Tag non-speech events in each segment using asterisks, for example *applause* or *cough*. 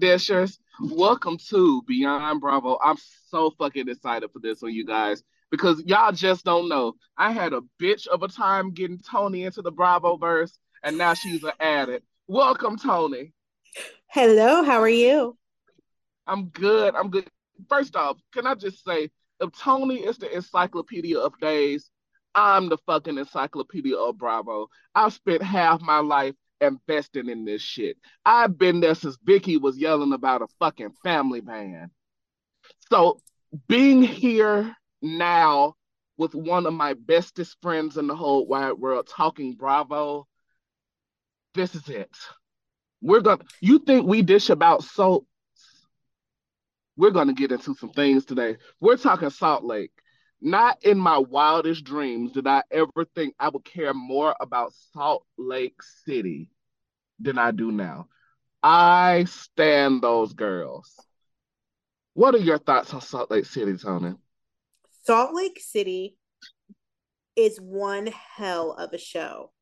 Hey, hey. Welcome to Beyond Bravo. I'm so fucking excited for this one, you guys, because y'all just don't know. I had a bitch of a time getting Toni into the Bravo verse, and now she's an addict. Welcome, Toni. Hello, how are you? I'm good. I'm good. First off, can I just say, if Toni is the encyclopedia of days, I'm the fucking encyclopedia of Bravo. I've spent half my life investing in this shit. I've been there since Vicki was yelling about a fucking family man. So being here now with one of my bestest friends in the whole wide world talking Bravo, this is it. We're gonna you think we dish about soaps? We're gonna get into some things today. We're talking Salt Lake. Not in my wildest dreams did I ever think I would care more about Salt Lake City than I do now. I stand those girls. What are your thoughts on Salt Lake City, Toni? Salt Lake City is one hell of a show.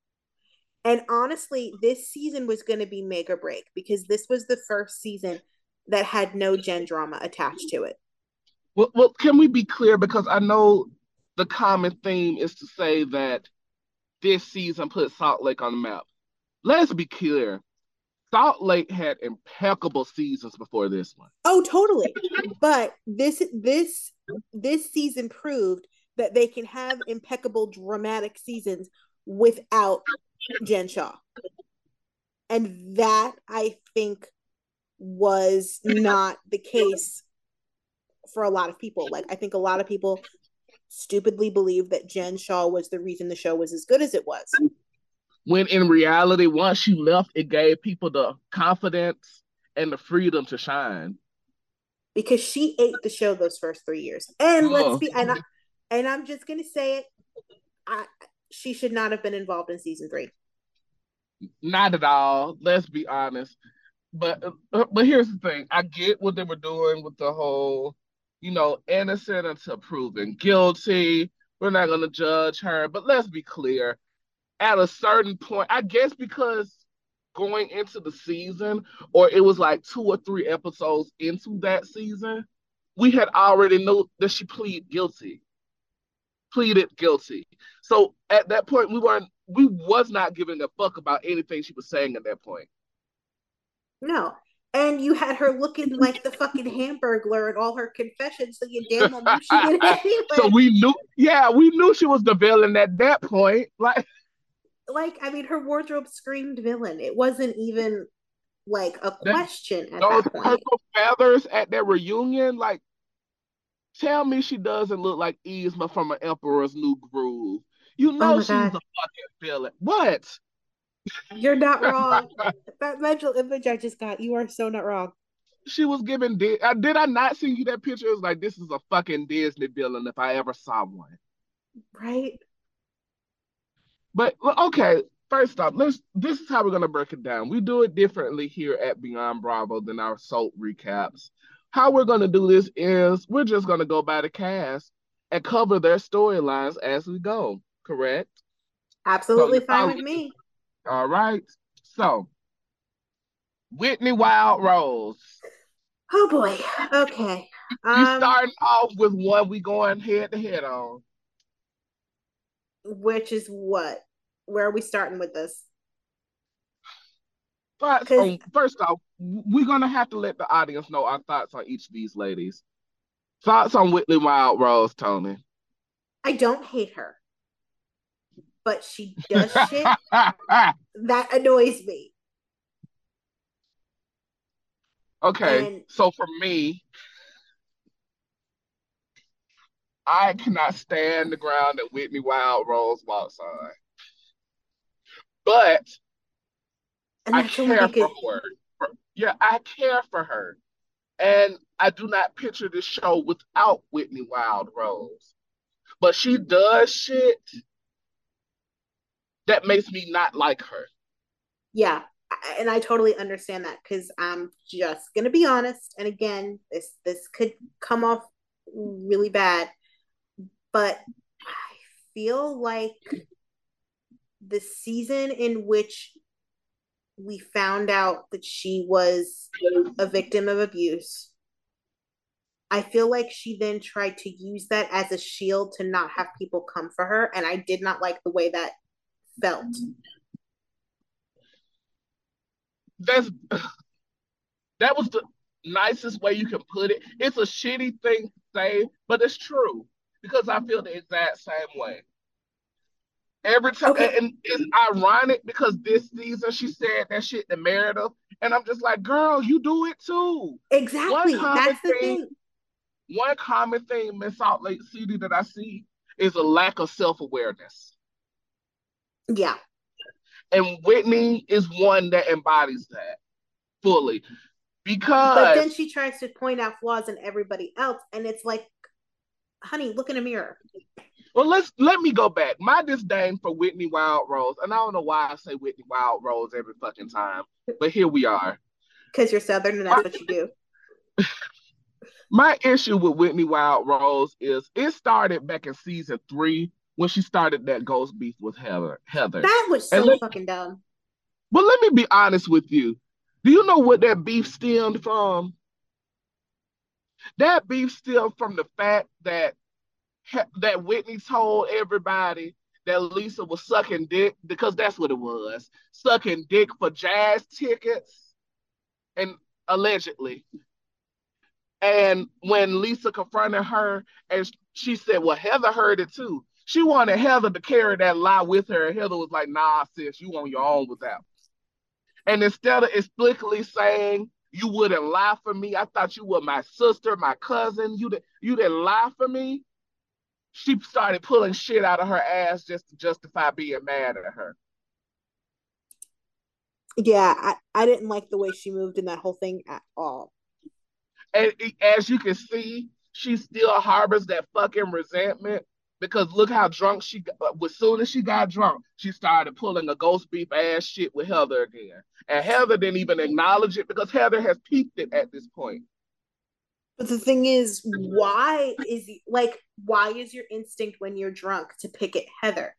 And honestly, this season was going to be make or break because this was the first season that had no Jen drama attached to it. Well, well, can we be clear? Because I know the common theme is to say that this season put Salt Lake on the map. Let's be clear. Salt Lake had impeccable seasons before this one. Oh, totally. *laughs* but this this this season proved that they can have impeccable dramatic seasons without Jen Shah. And that I think was not the case for a lot of people. Like I think a lot of people stupidly believe that Jen Shah was the reason the show was as good as it was. When in reality, once she left, it gave people the confidence and the freedom to shine. Because she ate the show those first three years. And oh. let's be and I and I'm just gonna say it, I she should not have been involved in season three. Not at all. Let's be honest. But uh, but here's the thing. I get what they were doing with the whole you know, innocent until proven guilty. We're not going to judge her. But let's be clear at a certain point, I guess because going into the season, or it was like two or three episodes into that season, we had already know that she pleaded guilty. Pleaded guilty. So at that point, we weren't we was not giving a fuck about anything she was saying at that point. No and you had her looking like the fucking hamburglar and all her confessions, so you damn well knew she did *laughs* anyway. So we knew, yeah, we knew she was the villain at that point. Like, *laughs* like I mean, her wardrobe screamed villain. It wasn't even like a question that, at those that point. purple feathers at that reunion, like, tell me she doesn't look like Yzma from an Emperor's New Groove. You oh know oh she's God. a fucking villain. What? You're not *laughs* wrong. that mental image I just got, you are so not wrong. She was giving. Did, uh, did I not send you that picture? It was like this is a fucking Disney villain if I ever saw one. Right. But okay, first off, let's. This is how we're gonna break it down. We do it differently here at Beyond Bravo than our soap recaps. How we're gonna do this is we're just gonna go by the cast and cover their storylines as we go. Correct? Absolutely so fine with me. All right. So, Whitney Wild Rose. Oh boy. Okay. You um, starting off with what we going head to head on. Which is what? Where are we starting with this? But so, first off, we're gonna have to let the audience know our thoughts on each of these ladies. Thoughts on Whitney Wild Rose, Toni. I don't hate her but she does shit *laughs* that annoys me. Okay, and, so for me, I cannot stand the ground that Whitney Wild Rose walks on. But I care for her. Yeah, I care for her. And I do not picture this show without Whitney Wild Rose. But she does shit that makes me not like her. Yeah, and I totally understand that because I'm just gonna be honest. And again, this this could come off really bad, but I feel like the season in which we found out that she was a victim of abuse. I feel like she then tried to use that as a shield to not have people come for her. And I did not like the way that felt. That's that was the nicest way you can put it. It's a shitty thing to say, but it's true because I feel the exact same way. Every time, okay. and it's ironic because this season she said that shit to Meredith, and I'm just like, girl, you do it too. Exactly. That's the thing. One common thing in Salt Lake City that I see is a lack of self awareness. Yeah. And Whitney is one that embodies that fully. Because But then she tries to point out flaws in everybody else, and it's like, honey, look in a mirror. Well, let's let me go back. My disdain for Whitney Wild Rose, and I don't know why I say Whitney Wild Rose every fucking time, but here we are. Because you're Southern and that's what you do. *laughs* My issue with Whitney Wild Rose is it started back in season three when she started that ghost beef with Heather. Heather. That was so let, fucking dumb. But let me be honest with you. Do you know what that beef stemmed from? That beef stemmed from the fact that that Whitney told everybody that Lisa was sucking dick because that's what it was, sucking dick for jazz tickets, and allegedly. And when Lisa confronted her, and she said, "Well, Heather heard it too." She wanted Heather to carry that lie with her. And Heather was like, "Nah, sis, you on your own with that." And instead of explicitly saying, "You wouldn't lie for me," I thought you were my sister, my cousin. You did, you didn't lie for me she started pulling shit out of her ass just to justify being mad at her. Yeah, I, I didn't like the way she moved in that whole thing at all. And as you can see, she still harbors that fucking resentment because look how drunk she got. As soon as she got drunk, she started pulling a ghost beef ass shit with Heather again. And Heather didn't even acknowledge it because Heather has peaked it at this point. But the thing is, why is like why is your instinct when you're drunk to pick at Heather?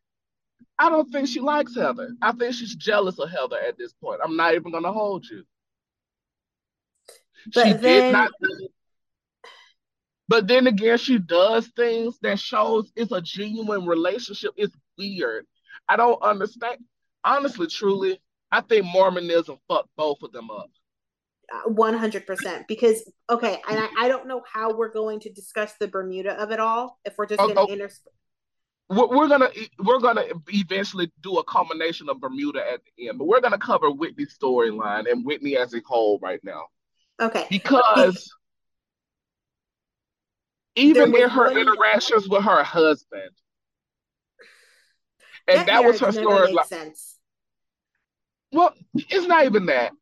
I don't think she likes Heather. I think she's jealous of Heather at this point. I'm not even gonna hold you. But she then... did not but then again, she does things that shows it's a genuine relationship. It's weird. I don't understand. Honestly, truly, I think Mormonism fucked both of them up. Uh, 100% because okay and I, I don't know how we're going to discuss the bermuda of it all if we're just going to oh, inter we're gonna we're gonna eventually do a culmination of Bermuda at the end, but we're gonna cover Whitney's storyline and Whitney as a whole right now. Okay. Because even in her interactions with her husband, and that, that was her story. Like, sense. Well, it's not even that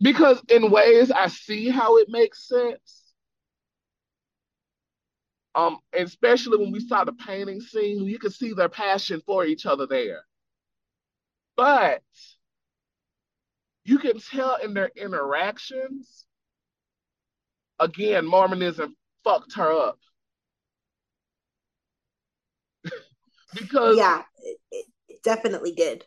because in ways I see how it makes sense. Um, especially when we saw the painting scene, you could see their passion for each other there. But you can tell in their interactions, again, Mormonism fucked her up. *laughs* because yeah, it, it definitely did.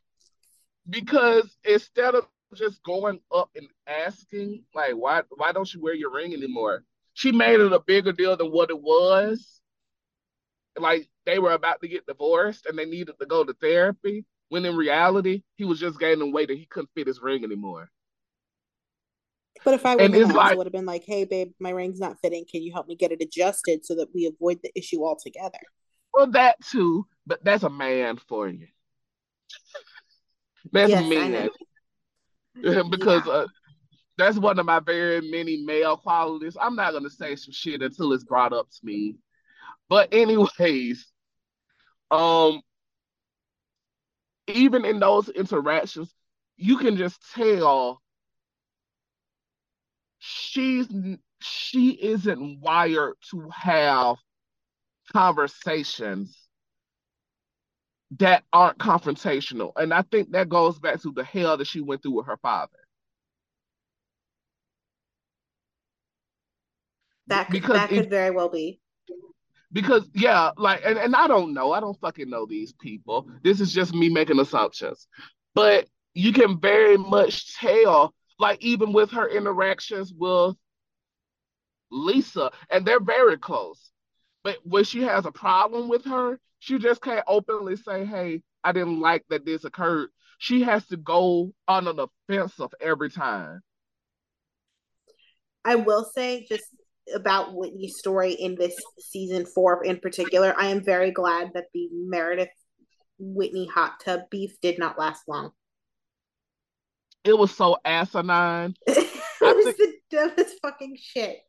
Because instead of just going up and asking, like, why why don't you wear your ring anymore? She made it a bigger deal than what it was. Like they were about to get divorced and they needed to go to therapy. When in reality, he was just gaining weight and he couldn't fit his ring anymore. But if I were him, like, I would have been like, "Hey, babe, my ring's not fitting. Can you help me get it adjusted so that we avoid the issue altogether?" Well, that too, but that's a man for you. That's yes, man. *laughs* because yeah. uh, that's one of my very many male qualities. I'm not gonna say some shit until it's brought up to me. But anyways, um, even in those interactions, you can just tell she's she isn't wired to have conversations that aren't confrontational. And I think that goes back to the hell that she went through with her father. That could, because that could very well be. Because yeah, like and, and I don't know. I don't fucking know these people. This is just me making assumptions. But you can very much tell, like even with her interactions with Lisa, and they're very close. But when she has a problem with her, she just can't openly say, "Hey, I didn't like that this occurred." She has to go on an offensive every time. I will say just about Whitney's story in this season four in particular, I am very glad that the Meredith Whitney hot tub beef did not last long. It was so asinine. *laughs* it was think, the dumbest fucking shit.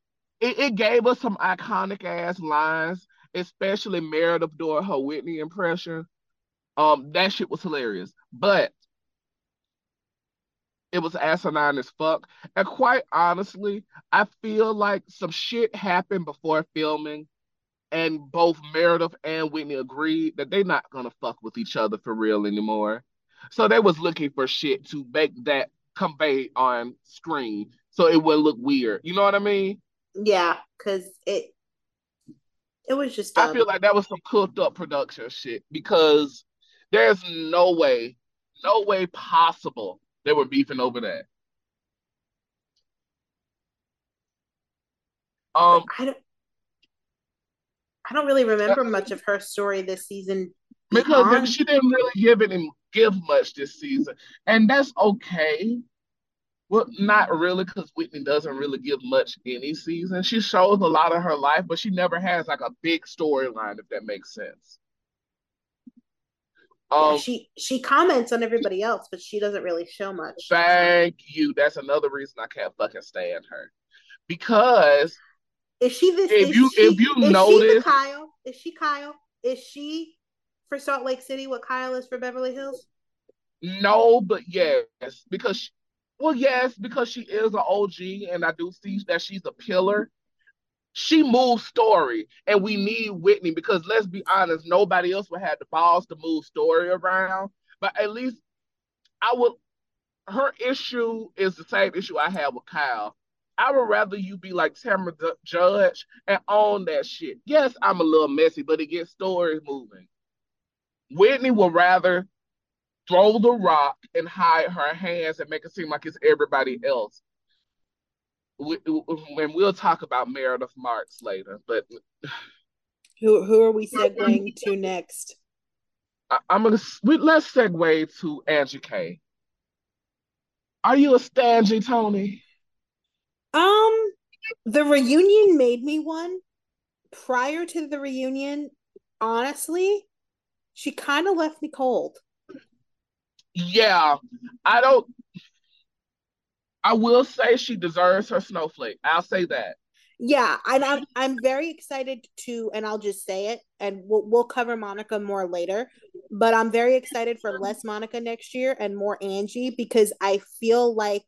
It, it gave us some iconic ass lines, especially Meredith doing her Whitney impression. Um, that shit was hilarious. But it was asinine as fuck. And quite honestly, I feel like some shit happened before filming, and both Meredith and Whitney agreed that they're not gonna fuck with each other for real anymore. So they was looking for shit to make that convey on screen so it would look weird. You know what I mean? Yeah, because it it was just dumb. I feel like that was some cooked up production shit because there's no way, no way possible they were beefing over that. Um, I don't. I don't really remember *laughs* much of her story this season because she didn't really give it and give much this season, and that's okay. Well, not really, because Whitney doesn't really give much any season. She shows a lot of her life, but she never has like a big storyline, if that makes sense. Um, yeah, she she comments on everybody else, but she doesn't really show much. Thank you. That's another reason I can't fucking stand her. Because is she this? If you she, if you notice, Kyle is she Kyle? Is she for Salt Lake City what Kyle is for Beverly Hills? No, but yes, because she, well, yes, because she is an OG, and I do see that she's a pillar she moves story, and we need Whitney because let's be honest, nobody else would have the balls to move story around. But at least I would. Her issue is the same issue I have with Kyle. I would rather you be like Tamra Judge and own that shit. Yes, I'm a little messy, but it gets stories moving. Whitney would rather throw the rock and hide her hands and make it seem like it's everybody else we, when we'll talk about Meredith Marks later, but who who are we segueing to next? I, am gonna we, let's segue to Angie K. Are you a stangy, Toni? Um, the reunion made me one. Prior to the reunion, honestly, she kind of left me cold. Yeah, I don't. I will say she deserves her snowflake. I'll say that. Yeah, and I'm I'm very excited to, and I'll just say it, and we'll we'll cover Monica more later. But I'm very excited for less Monica next year and more Angie because I feel like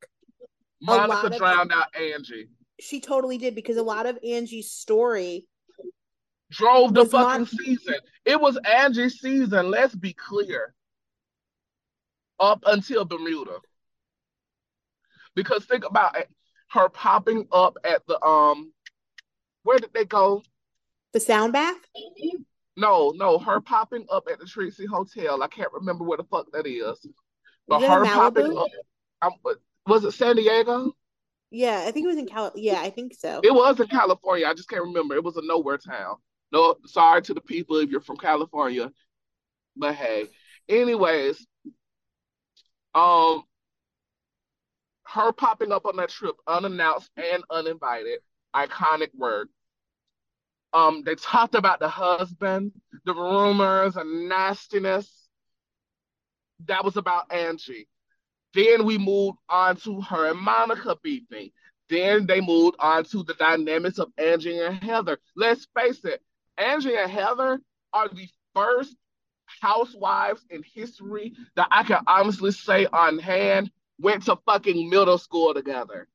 Monica drowned of, out Angie. She totally did because a lot of Angie's story drove the fucking season. It was Angie's season. Let's be clear. Up until Bermuda. Because think about it, her popping up at the um, where did they go? The sound bath. No, no, her popping up at the Tracy Hotel. I can't remember where the fuck that is. But is her popping up. Um, was it San Diego? Yeah, I think it was in Cal. Yeah, I think so. It was in California. I just can't remember. It was a nowhere town. No, sorry to the people if you're from California, but hey. Anyways, um, her popping up on that trip unannounced and uninvited, iconic word. Um, they talked about the husband, the rumors and nastiness. That was about Angie. Then we moved on to her and Monica beefing. Then they moved on to the dynamics of Angie and Heather. Let's face it, Angie and Heather are the first housewives in history that I can honestly say on hand went to fucking middle school together.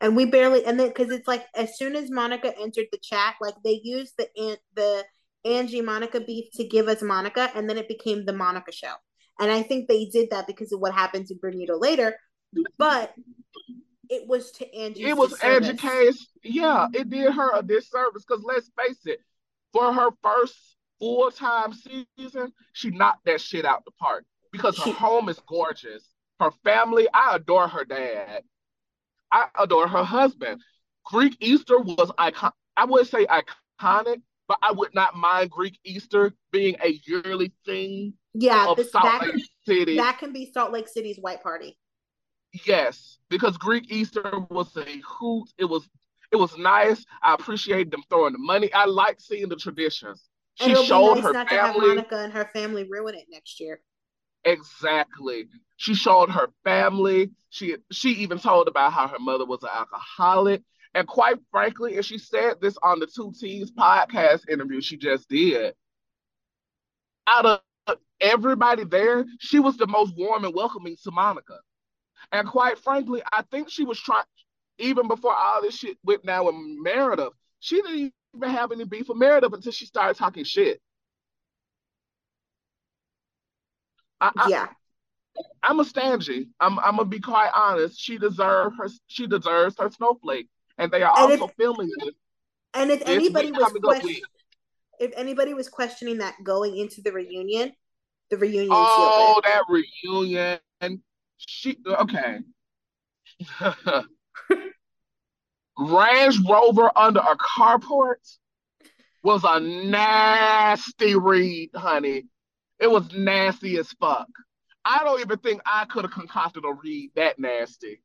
And we barely, and then because it's like as soon as Monica entered the chat, like they used the the Angie Monica beef to give us Monica, and then it became the Monica show. And I think they did that because of what happened to Bermuda later, but it was to Angie. It was Angie. Yeah, it did her a disservice because let's face it, for her first full time season, she knocked that shit out the park because her home is gorgeous. Her family, I adore her dad. I adore her husband. Greek Easter was icon. I would say iconic, but I would not mind Greek Easter being a yearly thing. Yeah, this, Salt that, Lake City. That can be Salt Lake City's white party. Yes, because Greek Easter was a hoot. It was it was nice. I appreciated them throwing the money. I like seeing the traditions. She showed nice her not family. To have Monica and her family ruin it next year. Exactly. She showed her family. She she even told about how her mother was an alcoholic. And quite frankly, and she said this on the Two T's podcast interview she just did. Out of everybody there, she was the most warm and welcoming to Monica. And quite frankly, I think she was trying, even before all this shit went down with Meredith, she didn't even have any beef with Meredith until she started talking shit. I, yeah. I, am a Stangy. I'm I'm gonna be quite honest. She deserves her she deserves her snowflake. And they are and also if, filming this. And if anybody was question, if anybody was questioning that going into the reunion, the reunion. Oh, that reunion. She okay. Range Rover under a carport was a nasty read, honey. It was nasty as fuck. I don't even think I could have concocted a read that nasty.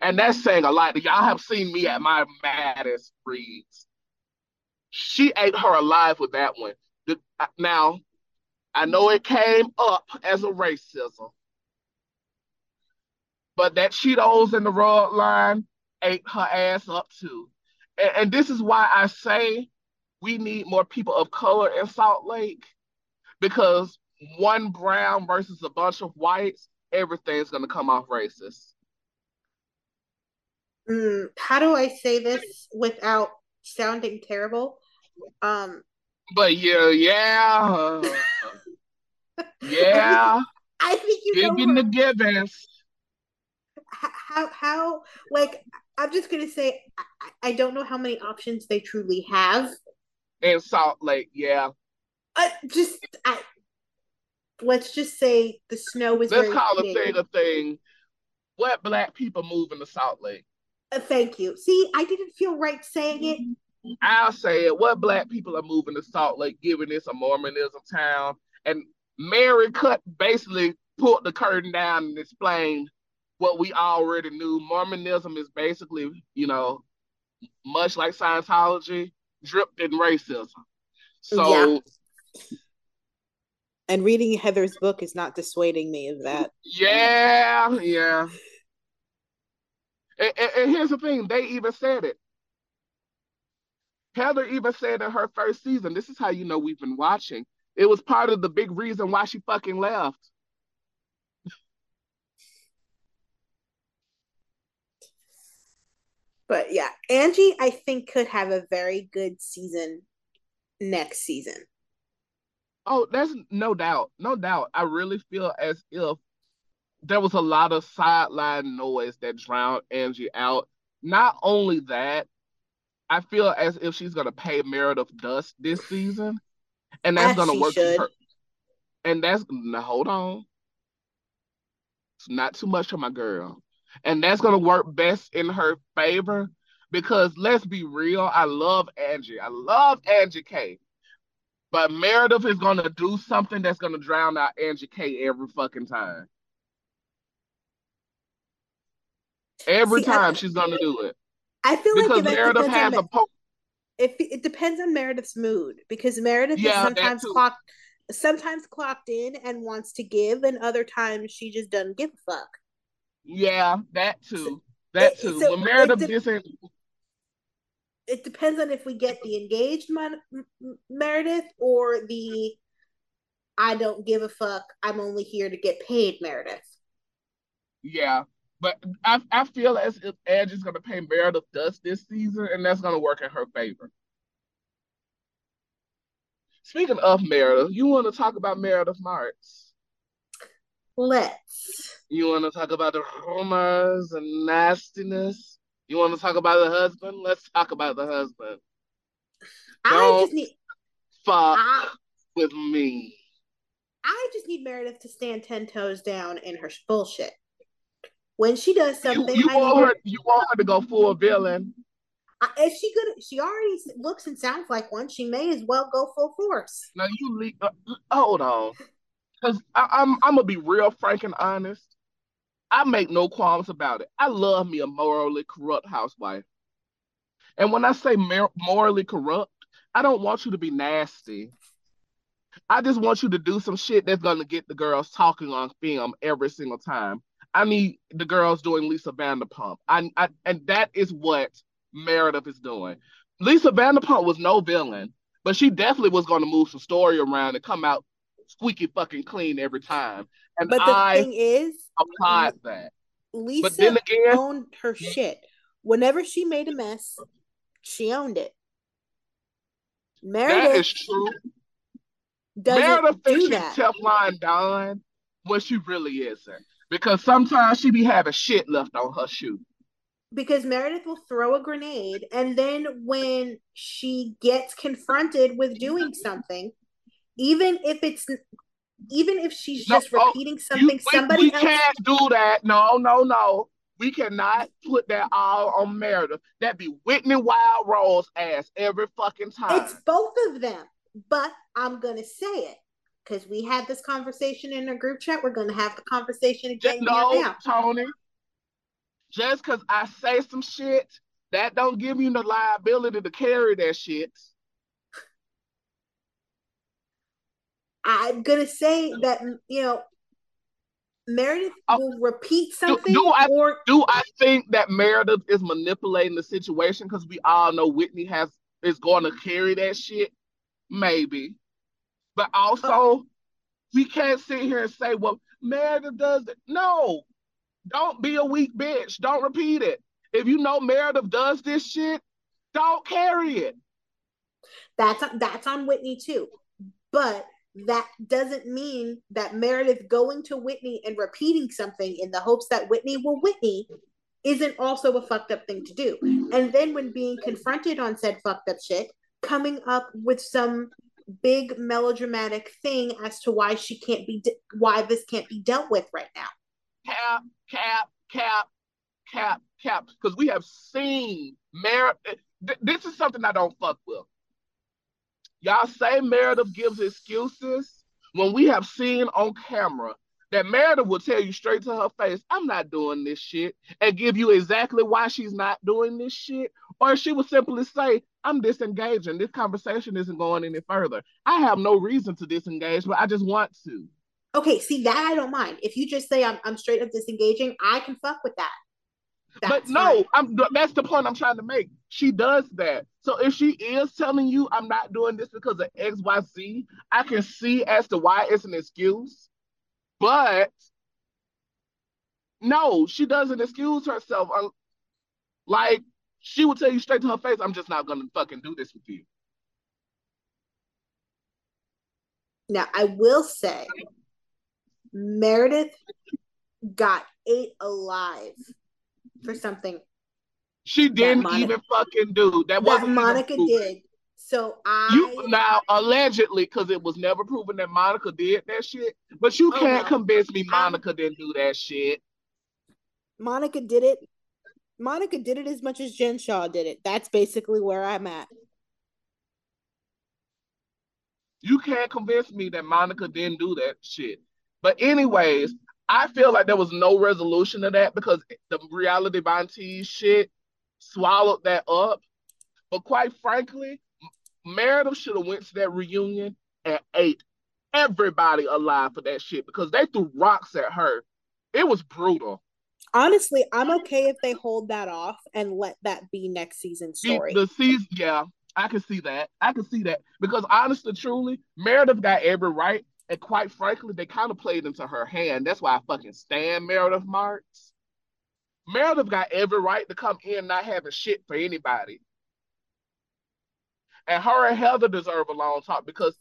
And that's saying a lot. Y'all have seen me at my maddest reads. She ate her alive with that one. Now, I know it came up as a racism, but that Cheetos in the rug line ate her ass up too. And, and this is why I say we need more people of color in Salt Lake because one brown versus a bunch of whites, everything's going to come off racist. Mm, how do I say this without sounding terrible? Um, but yeah, yeah, *laughs* yeah. I think you know. giving the givens. How how like I'm just gonna say I, I don't know how many options they truly have in Salt Lake. Yeah, I just I let's just say the snow is. Let's call a thing a thing. What black people move the Salt Lake? Uh, thank you. See, I didn't feel right saying it. I'll say it. What black people are moving to Salt Lake, giving this a Mormonism town, and Mary cut basically pulled the curtain down and explained what we already knew. Mormonism is basically, you know, much like Scientology, dripped in racism. So. Yeah. And reading Heather's book is not dissuading me of that. Yeah, yeah. And, and, and here's the thing, they even said it. Heather even said in her first season, this is how you know we've been watching. It was part of the big reason why she fucking left. But yeah, Angie, I think could have a very good season next season. Oh, there's no doubt. No doubt. I really feel as if there was a lot of sideline noise that drowned Angie out. Not only that, I feel as if she's gonna pay Meredith dust this season, and that's gonna work for her. And that's now hold on. It's not too much for my girl. And that's gonna work best in her favor because let's be real, I love Angie. I love Angie K. But Meredith is gonna do something that's gonna drown out Angie K every fucking time. Every See, time I, she's gonna do it. I feel because like Meredith has a po- if it depends on Meredith's mood because Meredith yeah, is sometimes clocked sometimes clocked in and wants to give and other times she just doesn't give a fuck. Yeah, that too. That too. So it, de- it depends on if we get the engaged Mon- Meredith or the I don't give a fuck. I'm only here to get paid Meredith. Yeah, but I, I feel as if Edge is going to pay Meredith dust this season, and that's going to work in her favor. Speaking of Meredith, you want to talk about Meredith Marks? Let's. You want to talk about the rumors and nastiness? You want to talk about the husband? Let's talk about the husband. I Don't just need. Fuck I, with me. I just need Meredith to stand ten toes down in her bullshit. When she does something, you, you want her, her, you want her to go full villain. If she could, she already looks and sounds like one. She may as well go full force. Now you uh, hold on, because I'm I'm gonna be real frank and honest. I make no qualms about it. I love me a morally corrupt housewife. And when I say morally corrupt, I don't want you to be nasty. I just want you to do some shit that's gonna get the girls talking on film every single time. I need the girls doing Lisa Vanderpump. I, I and that is what Meredith is doing. Lisa Vanderpump was no villain, but she definitely was to move some story around and come out squeaky fucking clean every time. And but the I thing is, applied that. Lisa but then again, owned her shit. Whenever she made a mess, she owned it. Meredith that is true. Meredith thinks she's Teflon Don when she really isn't. Because sometimes she be having shit left on her shoe. Because Meredith will throw a grenade, and then when she gets confronted with doing something, even if it's even if she's no, just oh, repeating something you, somebody we, else... can't do that. No, no, no. We cannot put that all on Meredith. That be Whitney Wild Rose ass every fucking time. It's both of them. But I'm gonna say it because we had this conversation in a group chat. We're gonna have the conversation again. No, now. Toni. Just because I say some shit, that don't give you the liability to carry that shit. I'm gonna say that you know Meredith uh, will repeat something. Do, do, I, or... do I think that Meredith is manipulating the situation because we all know Whitney has is going to carry that shit? Maybe, but also uh, we can't sit here and say, "Well, Meredith does it." No, don't be a weak bitch. Don't repeat it. If you know Meredith does this shit, don't carry it. That's that's on Whitney too, but that doesn't mean that Meredith going to Whitney and repeating something in the hopes that Whitney will Whitney isn't also a fucked up thing to do. And then when being confronted on said fucked up shit, coming up with some big melodramatic thing as to why she can't be de- why this can't be dealt with right now. Cap, cap, cap, cap, cap. Because we have seen Meredith. Th- this is something I don't fuck with. Y'all say Meredith gives excuses when we have seen on camera that Meredith will tell you straight to her face, I'm not doing this shit, and give you exactly why she's not doing this shit. Or she would simply say, I'm disengaging. This conversation isn't going any further. I have no reason to disengage, but I just want to. Okay, see that I don't mind. If you just say I'm, I'm straight up disengaging, I can fuck with that. That's but no, I'm that's the point I'm trying to make. She does that. So if she is telling you I'm not doing this because of XYZ, I can see as to why it's an excuse. But no, she doesn't excuse herself. Uh, like she will tell you straight to her face, I'm just not gonna fucking do this with you. Now I will say Meredith got ate alive for something she didn't Monica, even fucking do that. Wasn't Monica did. So I you now allegedly because it was never proven that Monica did that shit, but you oh, can't no. convince me Monica I, didn't do that shit. Monica did it. Monica did it as much as Jen Shah did it. That's basically where I'm at. You can't convince me that Monica didn't do that shit. But anyways, I feel like there was no resolution to that because the reality Von Tease shit swallowed that up. But quite frankly, Meredith should have went to that reunion and ate everybody alive for that shit because they threw rocks at her. It was brutal. Honestly, I'm okay if they hold that off and let that be next season's story. The, the season, yeah, I can see that. I can see that because honestly, truly, Meredith got every right, and quite frankly, they kind of played into her hand. That's why I fucking stand Meredith Marks. Meredith got every right to come in not having shit for anybody. And her and Heather deserve a long talk because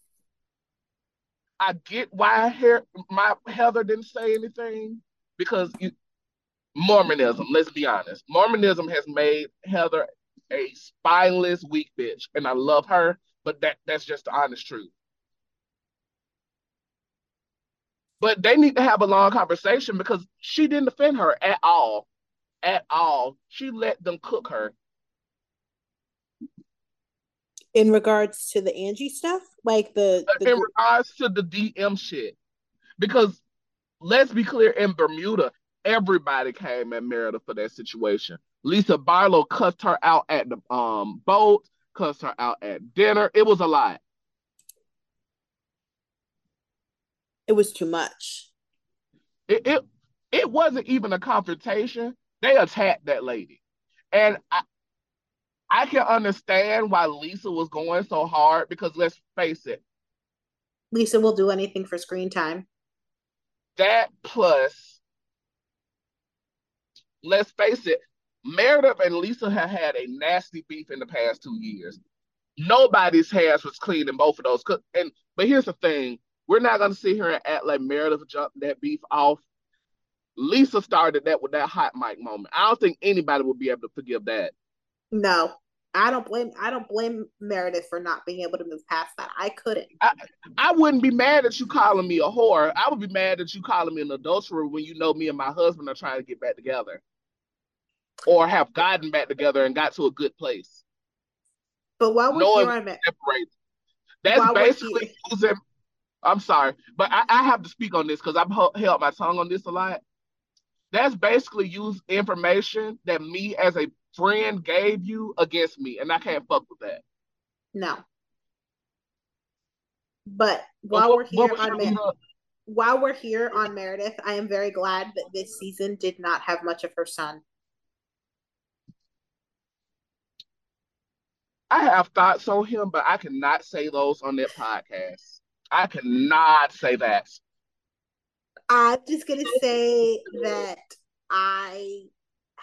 I get why her, my Heather didn't say anything because you, Mormonism, let's be honest. Mormonism has made Heather a spineless, weak bitch. And I love her, but that that's just the honest truth. But they need to have a long conversation because she didn't defend her at all. At all. She let them cook her. In regards to the Angie stuff? Like the, the in regards to the DM shit. Because let's be clear, in Bermuda, everybody came at Meredith for that situation. Lisa Barlow cussed her out at the um boat, cussed her out at dinner. It was a lot. It was too much. It it, it wasn't even a confrontation. They attacked that lady. And I, I can understand why Lisa was going so hard because let's face it. Lisa will do anything for screen time. That plus, let's face it, Meredith and Lisa have had a nasty beef in the past two years. Nobody's hands was clean in both of those. And but here's the thing: we're not gonna sit here and act like Meredith jumped that beef off. Lisa started that with that hot mic moment. I don't think anybody would be able to forgive that. No, I don't blame I don't blame Meredith for not being able to move past that. I couldn't. I, I wouldn't be mad at you calling me a whore. I would be mad at you calling me an adulterer when you know me and my husband are trying to get back together. Or have gotten back together and got to a good place. But while we're Knowing on that, that's while basically using I'm sorry, but I, I have to speak on this because I've held my tongue on this a lot. That's basically use information that me as a friend gave you against me, and I can't fuck with that. No. But while what, we're here on Mer- while we're here on Meredith, I am very glad that this season did not have much of her son. I have thoughts on him, but I cannot say those on that podcast. I cannot say that. I'm just gonna say that I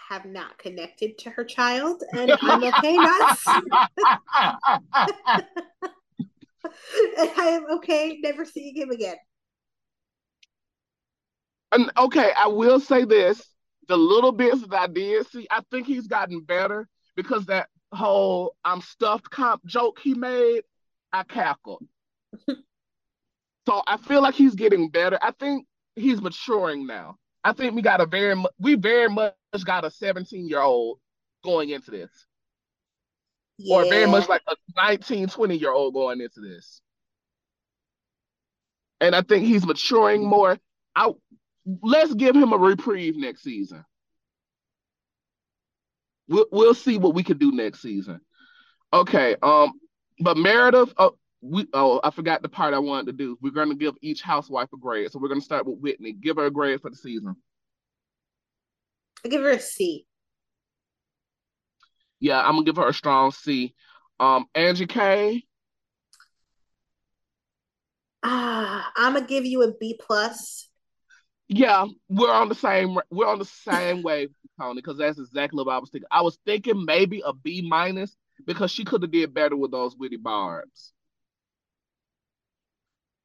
have not connected to her child, and I'm okay not. I am okay never seeing him again. And okay, I will say this: the little bits that I did see, I think he's gotten better because that whole "I'm stuffed" comp joke he made, I cackled. *laughs* so I feel like he's getting better. I think he's maturing now. I think we got a very we very much got a 17 year old going into this. Yeah. Or very much like a 19, 20 year old going into this. And I think he's maturing more. I let's give him a reprieve next season. We'll we'll see what we can do next season. Okay. Um, but Meredith, oh, we oh I forgot the part I wanted to do. We're gonna give each housewife a grade. So we're gonna start with Whitney. Give her a grade for the season. I give her a C. Yeah, I'm gonna give her a strong C. Um, Angie K. Ah, I'm gonna give you a B plus. Yeah, we're on the same. We're on the same *laughs* way, Toni, because that's exactly what I was thinking. I was thinking maybe a B minus because she could have did better with those witty barbs.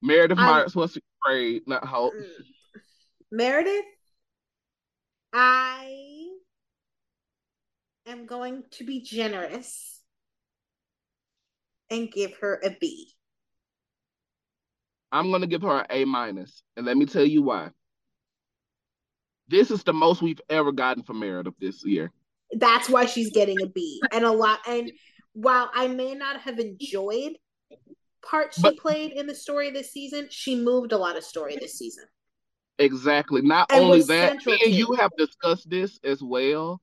Meredith Marks was great, not Hope. Mm. Meredith, I am going to be generous and give her a B. I'm going to give her an A minus, and let me tell you why. This is the most we've ever gotten from Meredith this year. That's why she's getting a B, and a lot. And while I may not have enjoyed part she but, played in the story this season, she moved a lot of story this season. Exactly. Not and only that, and you have discussed this as well.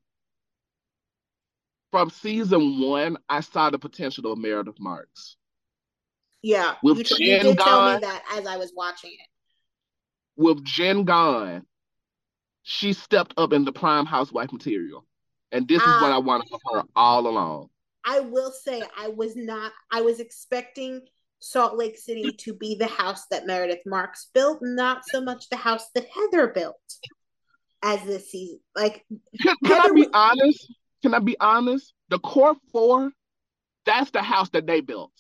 From season one, I saw the potential of Meredith Marks. Yeah, with you, Jen you did gone, tell me that as I was watching it. With Jen gone, she stepped up in the prime housewife material, and this is what ah. I wanted for her all along. I will say, I was not. I was expecting Salt Lake City to be the house that Meredith Marks built, not so much the house that Heather built as this season. Like, can, can I be was- honest? Can I be honest? The core four, that's the house that they built.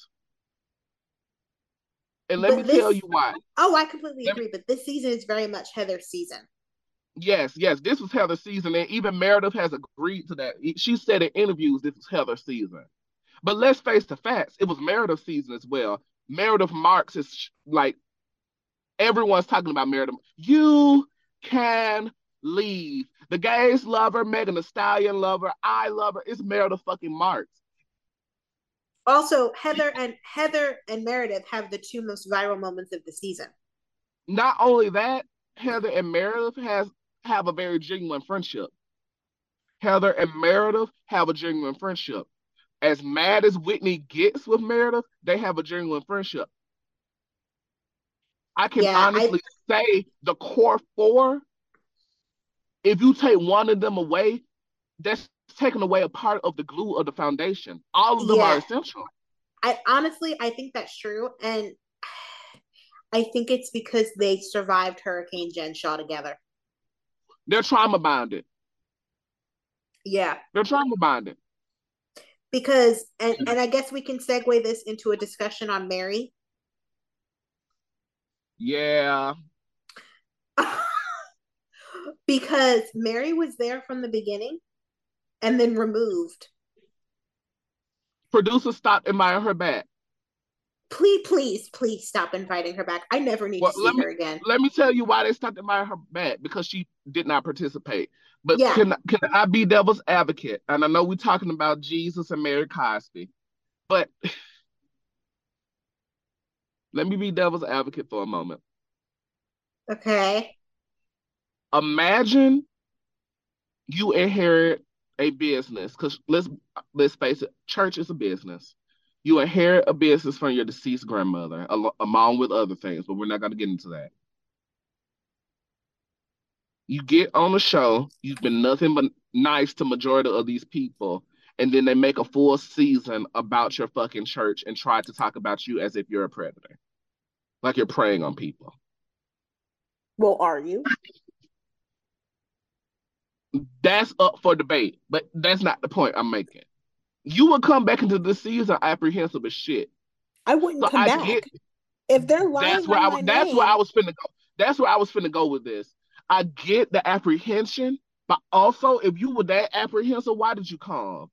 And let but me this, tell you why. Oh, I completely let agree. Me, but this season is very much Heather's season. Yes, yes, this was Heather's season, and even Meredith has agreed to that. She said in interviews this was Heather's season. But let's face the facts. It was Meredith season as well. Meredith Marks is like Everyone's talking about Meredith. You can leave. The gays love her, Megan Thee Stallion love her, I love her. It's Meredith fucking Marks. Also, Heather and Heather and Meredith have the two most viral moments of the season. Not only that, Heather and Meredith has have a very genuine friendship. Heather and Meredith have a genuine friendship. As mad as Whitney gets with Meredith, they have a genuine friendship. I can yeah, honestly I... say the core four, if you take one of them away, that's taking away a part of the glue of the foundation. All of them yeah. are essential. I honestly I think that's true. And I think it's because they survived Hurricane Jen Shah together. They're trauma bonded. Yeah. They're trauma bonded. Because and mm-hmm. and I guess we can segue this into a discussion on Mary. Yeah. *laughs* because Mary was there from the beginning and then removed. Producer stopped inviting her back. Please, please, please stop inviting her back. I never need well, to see me, her again. Let me tell you why they stopped inviting her back because she did not participate. But yeah. can can I be devil's advocate? And I know we're talking about Jesus and Mary Cosby, but *sighs* let me be devil's advocate for a moment. Okay. Imagine you inherit a business because let's let's face it, church is a business. You inherit a business from your deceased grandmother, al- along with other things, but we're not going to get into that. You get on the show, you've been nothing but nice to majority of these people, and then they make a full season about your fucking church and try to talk about you as if you're a predator, like you're preying on people. Well, are you? that's up for debate, but that's not the point I'm making. You would come back into the season apprehensive as shit. I wouldn't so come I back. Get, if they're lying, that's where I that's name. where I was finna go. That's where I was finna go with this. I get the apprehension, but also if you were that apprehensive, why did you come?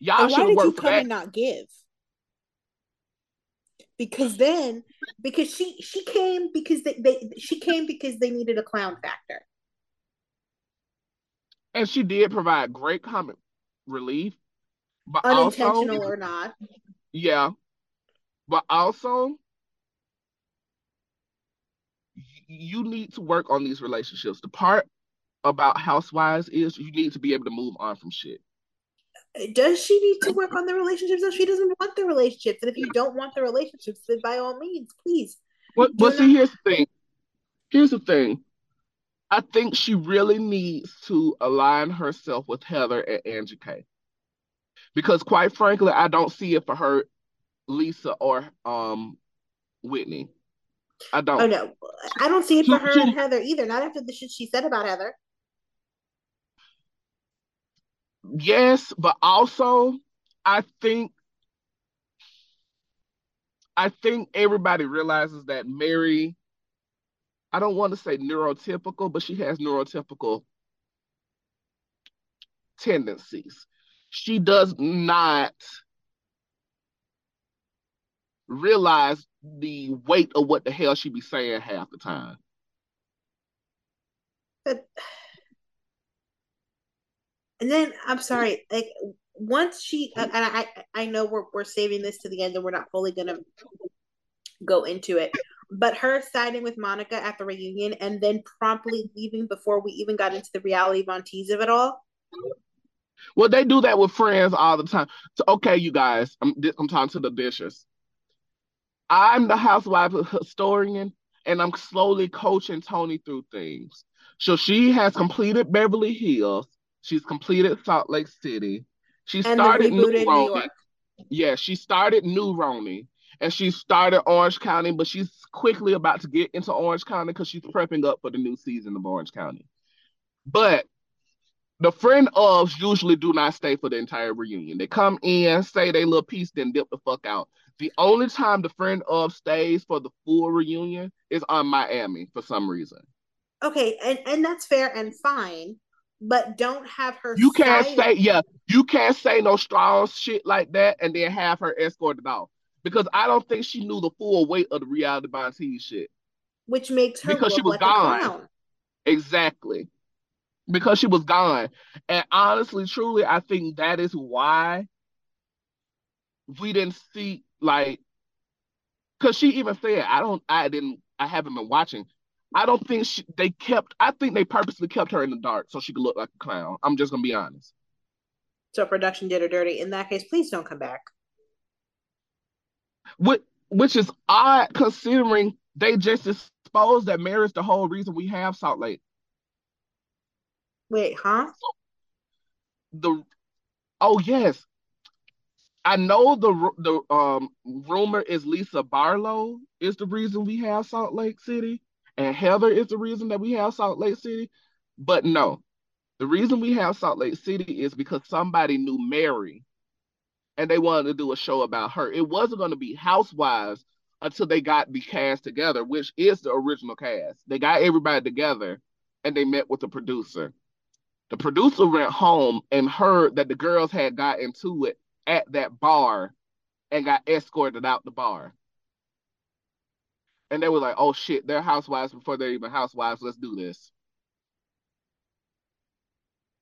Y'all should work for come that. and not give? Because then, because she she came because they, they she came because they needed a clown factor and she did provide great comic relief, but unintentional also, or not. Yeah, but also you need to work on these relationships. The part about housewives is you need to be able to move on from shit. Does she need to work on the relationships if she doesn't want the relationships? And if you don't want the relationships, then by all means, please. Well, well see, here's the thing. Here's the thing. I think she really needs to align herself with Heather and Angie K. Because quite frankly, I don't see it for her, Lisa or um Whitney. I don't. Oh no, I don't see it for her and Heather either. Not after the shit she said about Heather. Yes, but also I think I think everybody realizes that Mary I don't want to say neurotypical, but she has neurotypical tendencies. She does not realize the weight of what the hell she be saying half the time. But and then I'm sorry, like once she and I I know we're we're saving this to the end and we're not fully gonna go into it. But her siding with Monica at the reunion and then promptly leaving before we even got into the reality Von Tease of it all. Well, they do that with friends all the time. So, okay, you guys, I'm, I'm talking to the dishes. I'm the housewife historian, and I'm slowly coaching Toni through things. So she has completed Beverly Hills. She's completed Salt Lake City. She started New, New Yeah, she started New RHONY and she started Orange County, but she's quickly about to get into Orange County because she's prepping up for the new season of Orange County. But the friend ofs usually do not stay for the entire reunion. They come in, say they little piece, then dip the fuck out. The only time the friend of stays for the full reunion is on Miami for some reason. Okay, and, and that's fair and fine, but don't have her. You can't say yeah. You can't say no strong shit like that and then have her escorted off because I don't think she knew the full weight of the reality TV shit. Which makes her because she was like gone. Exactly. Because she was gone. And honestly, truly, I think that is why we didn't see like because she even said, I don't I didn't I haven't been watching. I don't think she, they kept I think they purposely kept her in the dark so she could look like a clown. I'm just gonna be honest. So production did her dirty. In that case, please don't come back. Which, which is odd considering they just exposed that Mary's the whole reason we have Salt Lake. Wait, huh? The oh yes, I know the the um rumor is Lisa Barlow is the reason we have Salt Lake City, and Heather is the reason that we have Salt Lake City. But no, the reason we have Salt Lake City is because somebody knew Mary, and they wanted to do a show about her. It wasn't going to be Housewives until they got the cast together, which is the original cast. They got everybody together, and they met with the producer. The producer went home and heard that the girls had got into it at that bar and got escorted out the bar. And they were like, oh shit, they're housewives before they're even housewives. Let's do this.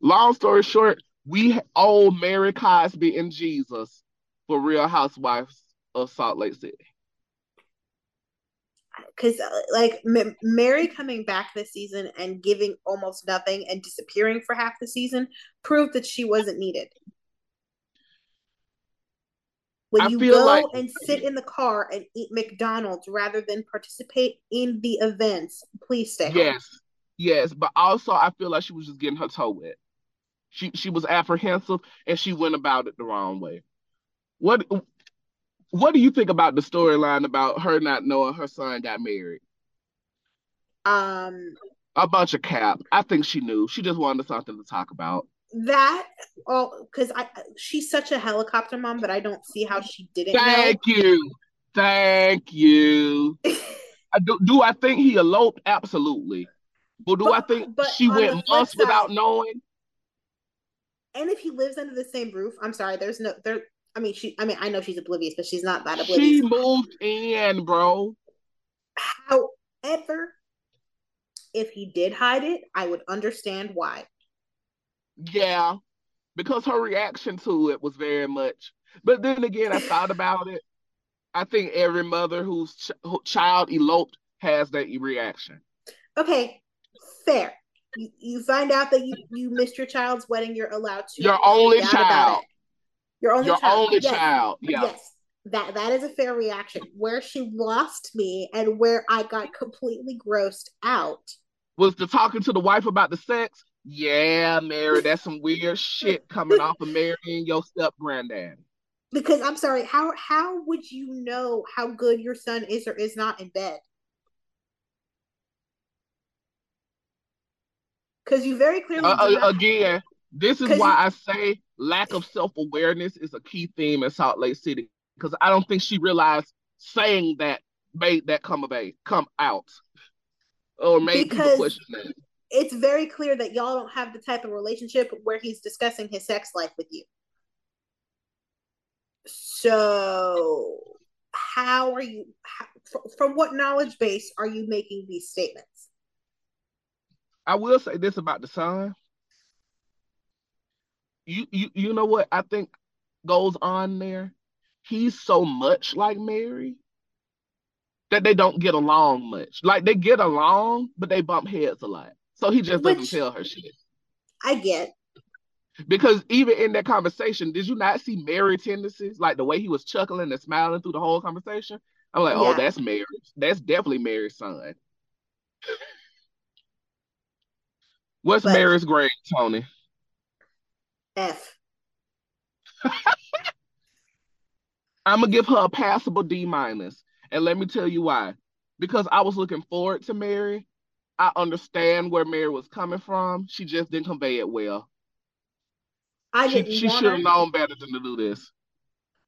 Long story short, we owe Mary Cosby and Jesus for Real Housewives of Salt Lake City because uh, like M- Mary coming back this season and giving almost nothing and disappearing for half the season proved that she wasn't needed. When I you go like... and sit in the car and eat McDonald's rather than participate in the events, please stay. Yes, home. yes, but also I feel like she was just getting her toe wet. She she was apprehensive and she went about it the wrong way. What what do you think about the storyline about her not knowing her son got married? Um, a bunch of cap. I think she knew. She just wanted something to talk about. That all because I she's such a helicopter mom, but I don't see how she didn't. Thank know. you, thank you. *laughs* do, do I think he eloped? Absolutely. But do but, I think she went months side, without knowing? And if he lives under the same roof, I'm sorry, there's no there I mean, she. I mean, I know she's oblivious, but she's not that oblivious. She moved in, bro. However, if he did hide it, I would understand why. Yeah, because her reaction to it was very much. But then again, I thought about it. I think every mother whose ch- child eloped has that reaction. Okay, fair. You, you find out that you, you missed your child's wedding, you're allowed to. Your only child. Your only Your child. only yes. child. Yeah. Yes. That that is a fair reaction. Where she lost me and where I got completely grossed out was the talking to the wife about the sex. Yeah, Mary, that's some weird *laughs* shit coming off of marrying your step granddad. Because I'm sorry, how how would you know how good your son is or is not in bed? Because you very clearly uh, uh again this is why I say lack of self awareness is a key theme in Salt Lake City because I don't think she realized saying that made that come about come out or made people question that. It's very clear that y'all don't have the type of relationship where he's discussing his sex life with you. So, how are you? How, from what knowledge base are you making these statements? I will say this about the son you, you you know what I think goes on there? He's so much like Mary that they don't get along much. Like they get along, but they bump heads a lot. So he just Which, doesn't tell her shit. I get. Because even in that conversation, did you not see Mary tendencies? Like the way he was chuckling and smiling through the whole conversation? I'm like, oh, yeah. oh, that's Mary. That's definitely Mary's son. *laughs* What's but, Mary's grade, Toni? F. *laughs* I'm gonna give her a passable D minus, and let me tell you why. Because I was looking forward to Mary. I understand where Mary was coming from. She just didn't convey it well. I didn't. She, she should have known better than to do this.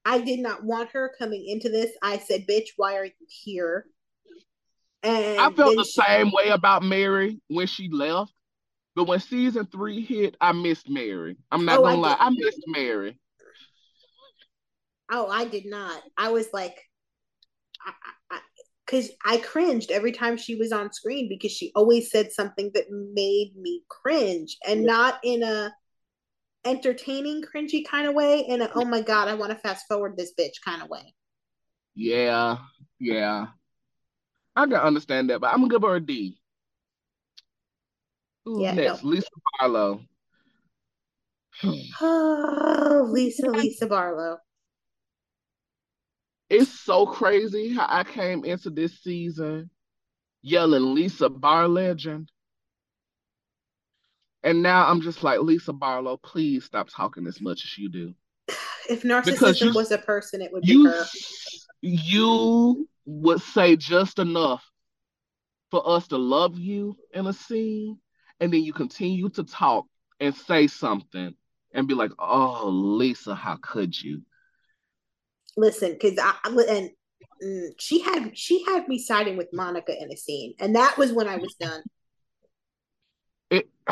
I did not want her coming into this. I said, "Bitch, why are you here?" And I felt the she... same way about Mary when she left. But when season three hit, I missed Mary. I'm not oh, gonna I lie, I missed Mary. Oh, I did not. I was like, because I, I, I cringed every time she was on screen because she always said something that made me cringe and not in a entertaining cringy kind of way in a oh my god i want to fast forward this bitch kind of way yeah yeah i can understand that but i'm gonna give her a d Who's yeah, next no. *sighs* *sighs* lisa barlow oh lisa lisa barlow it's so crazy how I came into this season yelling Lisa Bar legend. And now I'm just like, Lisa Barlow, please stop talking as much as you do. *sighs* If narcissism you, was a person, it would be you, her. You would say just enough for us to love you in a scene, and then you continue to talk and say something and be like, oh, Lisa, how could you? listen, because I and mm, she had she had me siding with Monica in a scene, and that was when I was done. It *sighs*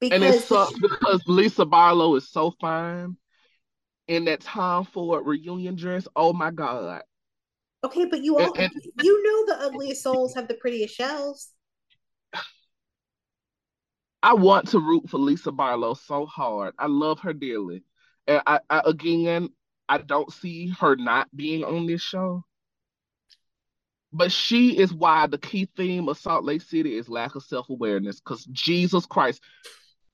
because and it sucks because Lisa Barlow is so fine in that Tom Ford reunion dress. Oh my god. Okay, but you all and, and, you know the ugliest souls have the prettiest shells. I want to root for Lisa Barlow so hard. I love her dearly. And I, I again, I don't see her not being on this show. But she is why the key theme of Salt Lake City is lack of self awareness. Because Jesus Christ,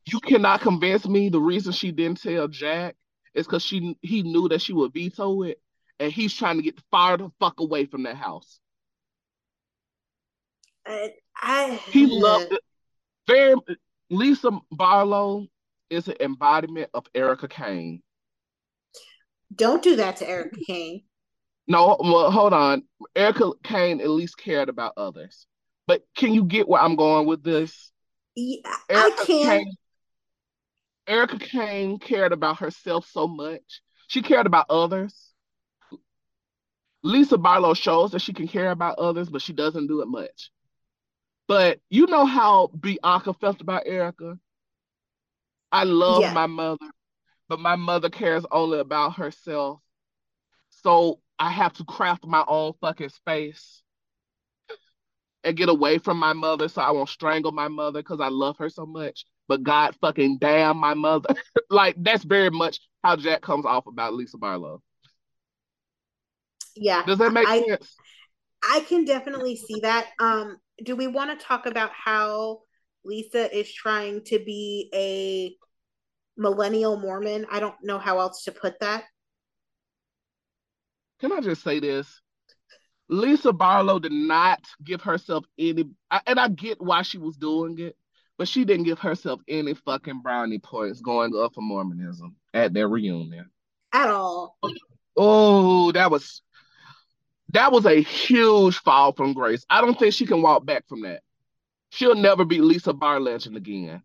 you cannot convince me the reason she didn't tell Jack is because she he knew that she would veto it, and he's trying to get far the fuck away from that house. I, I he loved it. Very Lisa Barlow is an embodiment of Erica Kane. Don't do that to Erica Kane. No, well, hold on. Erica Kane at least cared about others. But can you get where I'm going with this? Yeah, Erica I can. Kane, Erica Kane cared about herself so much. She cared about others. Lisa Barlow shows that she can care about others, but she doesn't do it much. But you know how Bianca felt about Erica? I love yeah. my mother but my mother cares only about herself. So I have to craft my own fucking space and get away from my mother so I won't strangle my mother because I love her so much. But God fucking damn my mother. *laughs* like that's very much how Jack comes off about Lisa Barlow. Yeah. Does that make I, sense? I can definitely see that. Um, do we want to talk about how Lisa is trying to be a millennial Mormon. I don't know how else to put that. Can I just say this? Lisa Barlow did not give herself any, and I get why she was doing it, but she didn't give herself any fucking brownie points going up for Mormonism at their reunion. At all. Oh, that was that was a huge fall from grace. I don't think she can walk back from that. She'll never be Lisa Bar legend again.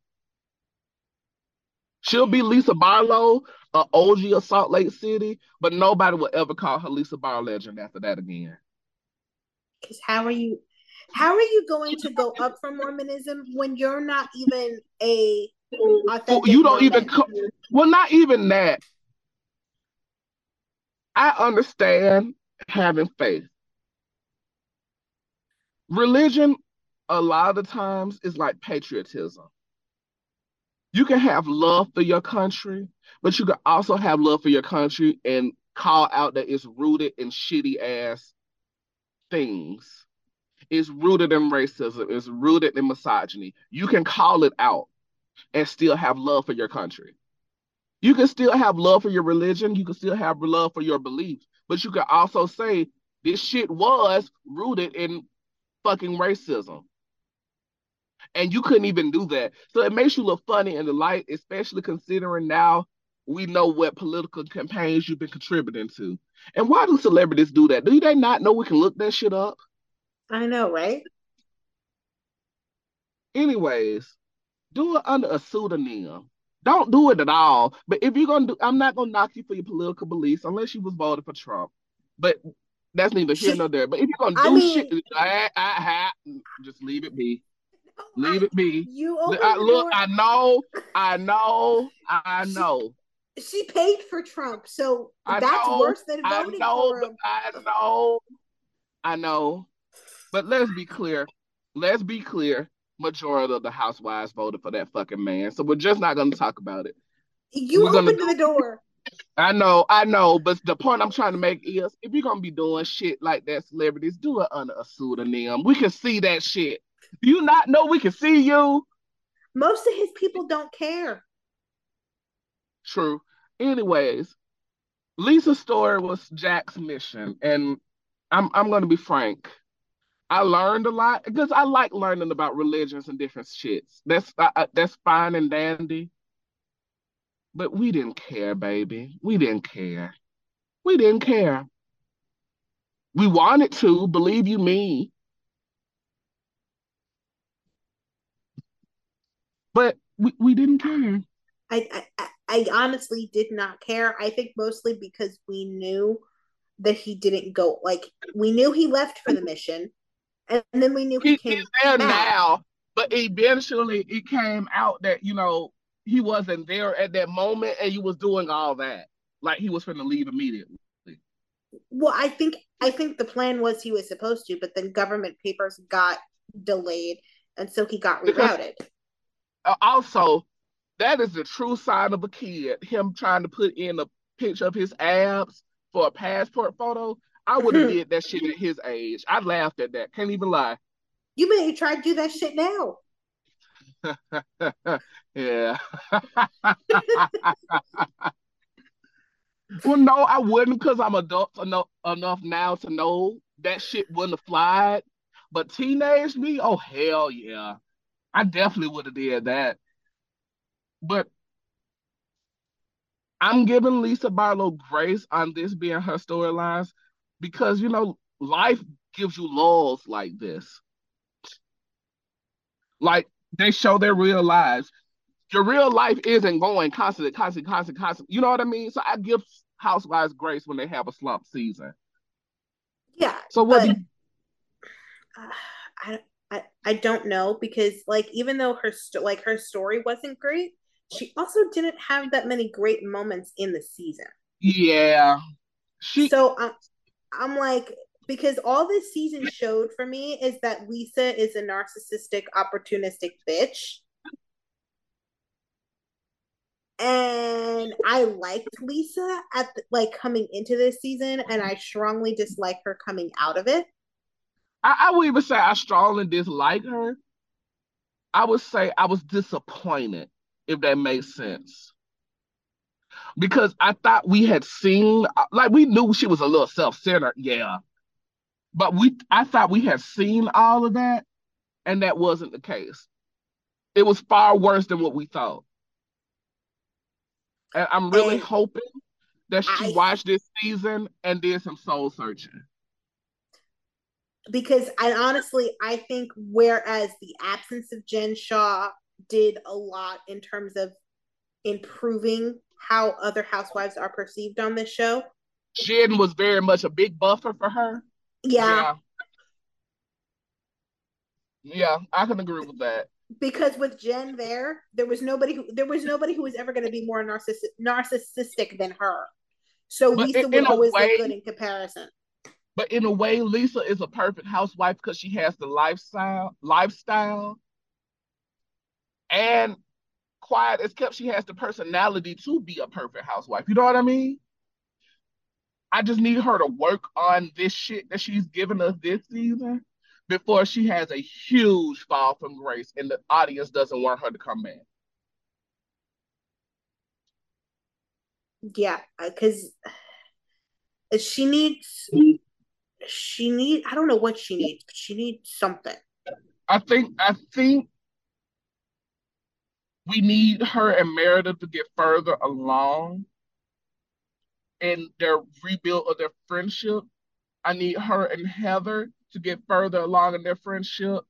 She'll be Lisa Barlow, a OG of Salt Lake City, but nobody will ever call her Lisa Bar legend after that again. Because how are you? How are you going to go up from Mormonism when you're not even a authentic? You don't even. Co- well, not even that. I understand having faith. Religion, a lot of the times, is like patriotism you can have love for your country, but you can also have love for your country and call out that it's rooted in shitty ass things. It's rooted in racism, it's rooted in misogyny. You can call it out and still have love for your country. You can still have love for your religion, you can still have love for your beliefs, but you can also say this shit was rooted in fucking racism and you couldn't even do that. So it makes you look funny in the light, especially considering now we know what political campaigns you've been contributing to. And why do celebrities do that? Do they not know we can look that shit up? I know, right? Anyways, do it under a pseudonym. Don't do it at all. But if you're gonna do, I'm not gonna knock you for your political beliefs unless you was voted for Trump. But that's neither here nor there. But if you're gonna do I mean, shit, I, I, I, just leave it be. Oh, leave it be. You I, look. I know. I know. I know. She, she paid for Trump, so that's know, worse than voting know, for him. I know. I know, but let's be clear. Let's be clear. Majority of the housewives voted for that fucking man, so we're just not going to talk about it. You We're gonna- opened the door. *laughs* I know, I know, but the point I'm trying to make is if you're gonna be doing shit like that, celebrities, do it under a pseudonym. We can see that shit. Do you not know we can see you? Most of his people don't care. True. Anyways, Lisa's story was Jack's mission, and I'm I'm gonna be frank. I learned a lot because I like learning about religions and different shits. That's uh, that's fine and dandy. But we didn't care, baby. We didn't care. We didn't care. We wanted to, believe you me. But we, we didn't care. I, I I- I honestly did not care. I think mostly because we knew that he didn't go. Like we knew he left for the mission, and, then we knew he, He, came he's there back. now, but eventually it came out that, you know, he wasn't there at that moment and he was doing all that. Like he was going to leave immediately. Well, I think I think the plan was he was supposed to, but then government papers got delayed, and so he got rerouted. Uh, also, that is the true sign of a kid. Him trying to put in a picture of his abs for a passport photo. I would have hmm. did that shit at his age. I laughed at that. Can't even lie. You may try to do that shit now. *laughs* yeah. *laughs* well, no, I wouldn't because I'm adult enough, enough now to know that shit wouldn't have flied. But teenage me, oh hell yeah. I definitely would have did that. But I'm giving Lisa Barlow grace on this being her storylines because you know life gives you lulls like this. Like they show their real lives. Your real life isn't going constant, constant, constant, constant. You know what I mean? So I give Housewives grace when they have a slump season. Yeah. So what? but- you- uh, *sighs* I, I I don't know because like even though her sto- like her story wasn't great, she also didn't have that many great moments in the season. yeah, she. So I'm I'm like because all this season showed for me is that Lisa is a narcissistic, opportunistic bitch. And I liked Lisa at the, like coming into this season, and I strongly dislike her coming out of it. I, I would even say I strongly dislike her. I would say I was disappointed, if that makes sense. Because I thought we had seen, like we knew she was a little self-centered, yeah. But we, I thought we had seen all of that, and that wasn't the case. It was far worse than what we thought. And I'm really And hoping that she I- watched this season and did some soul searching. because I honestly I think whereas the absence of Jen Shah did a lot in terms of improving how other housewives are perceived on this show. Jen was very much a big buffer for her. Yeah, Yeah. Yeah, I can agree with that. because with Jen there, there was nobody who there was nobody who was ever going to be more narciss- narcissistic than her. So But Lisa in- would in a always way- look good in comparison. But in a way, Lisa is a perfect housewife because she has the lifestyle, lifestyle, and quiet as kept, she has the personality to be a perfect housewife. You know what I mean? I just need her to work on this shit that she's given us this season before she has a huge fall from grace and the audience doesn't want her to come back. Yeah, because she needs she need I don't know what she needs, but she needs something. I think I think we need her and Meredith to get further along in their rebuild of their friendship. I need her and Heather to get further along in their friendship.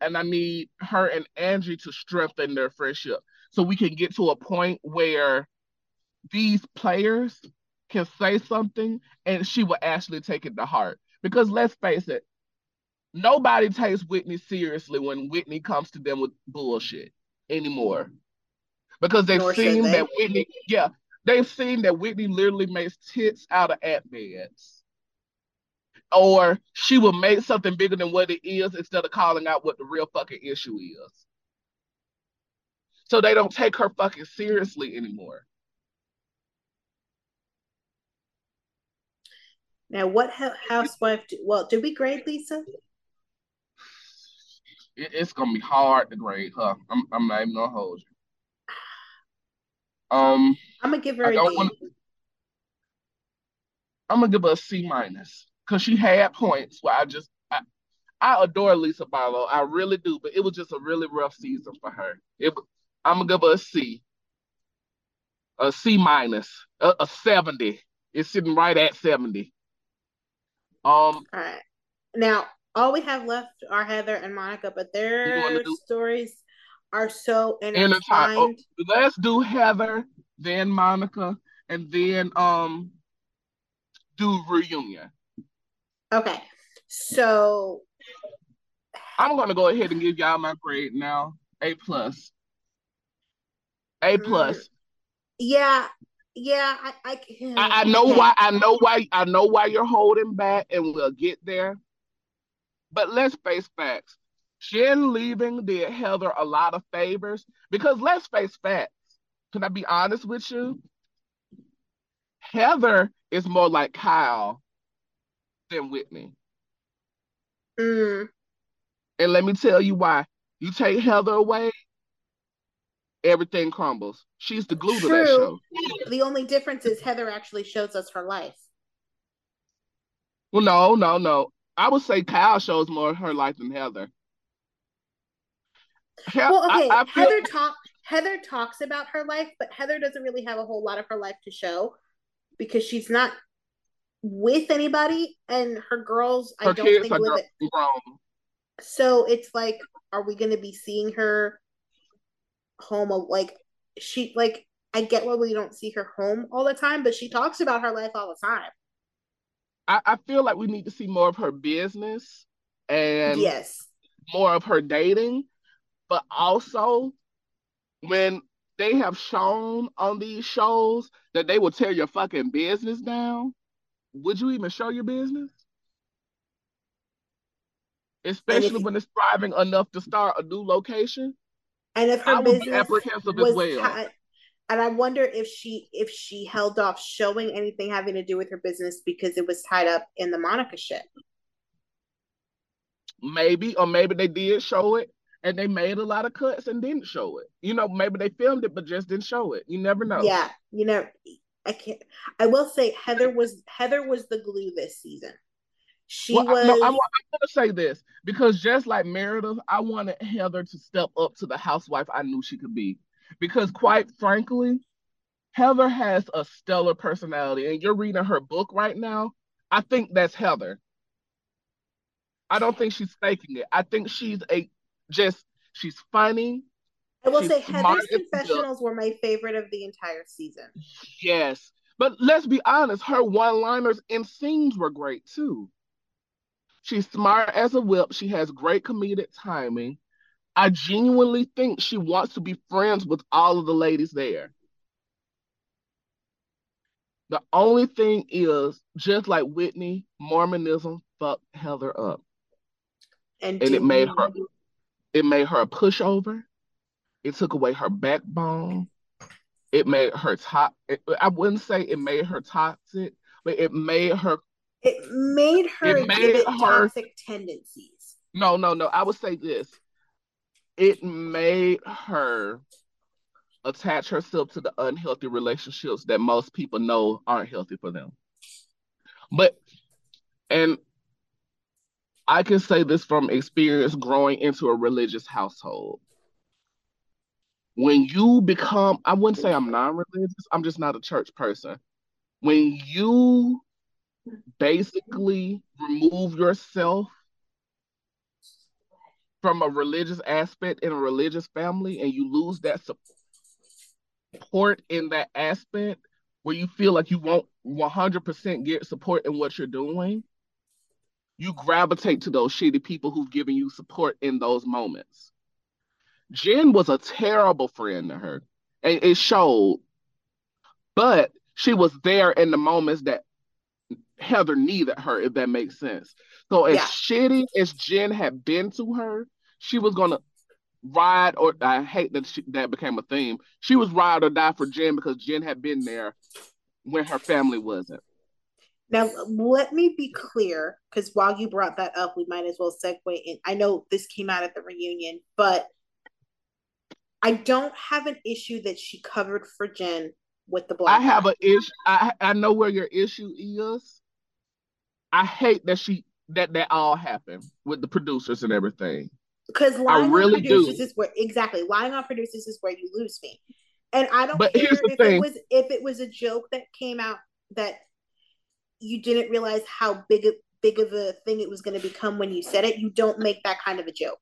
And I need her and Angie to strengthen their friendship so we can get to a point where these players can say something and she will actually take it to heart. Because let's face it, nobody takes Whitney seriously when Whitney comes to them with bullshit anymore. Because they've Nor seen they. that Whitney, yeah, they've seen that Whitney literally makes tits out of ant beds. or she will make something bigger than what it is instead of calling out what the real fucking issue is. So they don't take her fucking seriously anymore. Now, what housewife? Do, well, did we grade Lisa? It, it's gonna be hard to grade her. I'm, I'm not even gonna hold you. Um, I'm gonna give her a Wanna, I'm gonna give her a C minus because she had points where I just I, I adore Lisa Barlow, I really do, but it was just a really rough season for her. It I'm gonna give her a C, a C minus, a, a 70. It's sitting right at 70. Um. All right. Now, all we have left are Heather and Monica, but their stories are so intertwined. Oh, let's do Heather, then Monica, and then um do reunion. Okay. So I'm gonna go ahead and give y'all my grade now. A plus. A mm. plus. Yeah, yeah, I, I, I, I know okay. why. I know why. I know why you're holding back, and we'll get there. But let's face facts. Jen leaving did Heather a lot of favors because let's face facts. Can I be honest with you? Heather is more like Kyle than Whitney. Mm. And let me tell you why. You take Heather away, everything crumbles. She's the glue True. to that show. The only difference is Heather actually shows us her life. Well, no, no, no. I would say Kyle shows more of her life than Heather. Well, okay. I, I feel- Heather talk Heather talks about her life, but Heather doesn't really have a whole lot of her life to show because she's not with anybody, and her girls her I don't think live it. Grown. So it's like, are we going to be seeing her home like she like I get why we don't see her home all the time, but she talks about her life all the time. I, I feel like we need to see more of her business and yes, more of her dating, but also when they have shown on these shows that they will tear your fucking business down, would you even show your business? Especially when it's thriving enough to start a new location. And if her business was well. and I wonder if she if she held off showing anything having to do with her business because it was tied up in the Monica shit. Maybe, or maybe they did show it and they made a lot of cuts and didn't show it. You know, maybe they filmed it but just didn't show it. You never know. Yeah, you know, I can't. I will say Heather was Heather was the glue this season. She well, was. No, I'm, I'm going to say this because just like Meredith, I wanted Heather to step up to the housewife I knew she could be. Because quite frankly, Heather has a stellar personality, and you're reading her book right now. I think that's Heather. I don't think she's faking it. I think she's a just she's funny. I will say Heather's confessionals were my favorite of the entire season. Yes. But let's be honest, her one-liners and scenes were great too. She's smart as a whip. She has great comedic timing. I genuinely think she wants to be friends with all of the ladies there. The only thing is, just like Whitney, Mormonism fucked Heather up. And, and it made her it made her a pushover. It took away her backbone. It made her top. I wouldn't say it made her toxic, but it made her it made her it made her, toxic tendencies. No, no, no. I would say this. It made her attach herself to the unhealthy relationships that most people know aren't healthy for them. But and I can say this from experience growing into a religious household. When you become, I wouldn't say I'm non religious, I'm just not a church person. When you basically remove yourself from a religious aspect in a religious family and you lose that support in that aspect where you feel like you won't 100% get support in what you're doing, you gravitate to those shitty people who've given you support in those moments. Jen was a terrible friend to her, and it showed. But she was there in the moments that Heather needed her, if that makes sense. So as Yeah. shitty as Jen had been to her, she was gonna ride or I hate that she, that became a theme. She was ride or die for Jen because Jen had been there when her family wasn't. Now, let me be clear, because while you brought that up, we might as well segue in. I know this came out at the reunion, but I don't have an issue that she covered for Jen with the black. I have an issue. I I know where your issue is. I hate that she that that all happened with the producers and everything. because lying really on producers do. is where exactly lying on producers is where you lose me. And I don't But care if thing. it was if it was a joke that came out that you didn't realize how big of big of a thing it was going to become when you said it. You don't make that kind of a joke.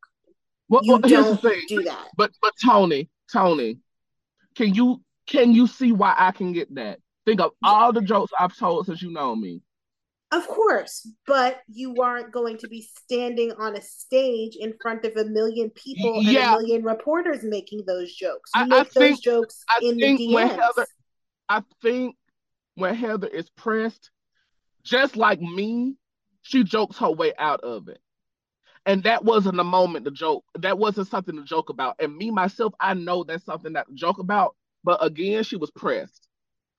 Well, You well don't do that. But but Toni, Toni, can you can you see why I can get that? Think of all the jokes I've told since you know me. Of course, but you aren't going to be standing on a stage in front of a million people and Yeah. a million reporters making those jokes. You I- I those think- jokes I in the DMs. Heather- I think when Heather is pressed, just like me, she jokes her way out of it. And that wasn't a moment to joke. That wasn't something to joke about. And me myself, I know that's something that to joke about. But again, she was pressed.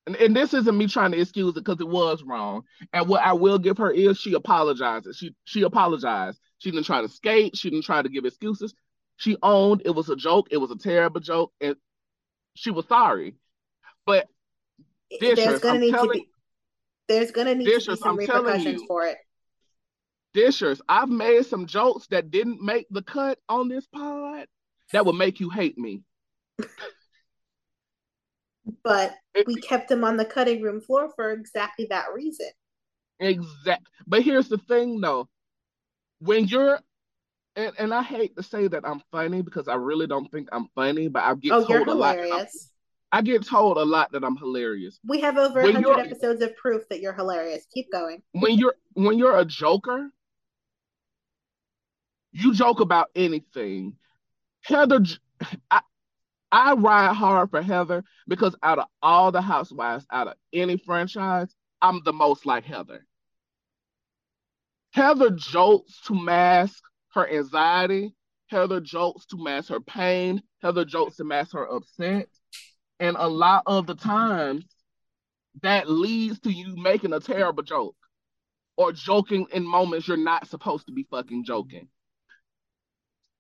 And, and this isn't me trying to excuse it because it was wrong. And what I will give her is she apologizes. She she apologized. She didn't try to skate. She didn't try to give excuses. She owned it was a joke. It was a terrible joke, and she was sorry. But there's gonna I'm need to be there's gonna need to be some I'm repercussions you. for it. Dishers, I've made some jokes that didn't make the cut on this pod that would make you hate me. But we kept them on the cutting room floor for exactly that reason. Exact. But here's the thing, though. When you're, and, and I hate to say that I'm funny because I really don't think I'm funny, but I get oh, told a lot. That I'm- hilarious. I get told a lot that I'm hilarious. We have over When 100 episodes of proof that you're hilarious. Keep going. When you're when you're a joker, you joke about anything. Heather, I, I ride hard for Heather because out of all the housewives, out of any franchise, I'm the most like Heather. Heather jokes to mask her anxiety. Heather jokes to mask her pain. Heather jokes to mask her upset. And a lot of the times, that leads to you making a terrible joke or joking in moments you're not supposed to be fucking joking.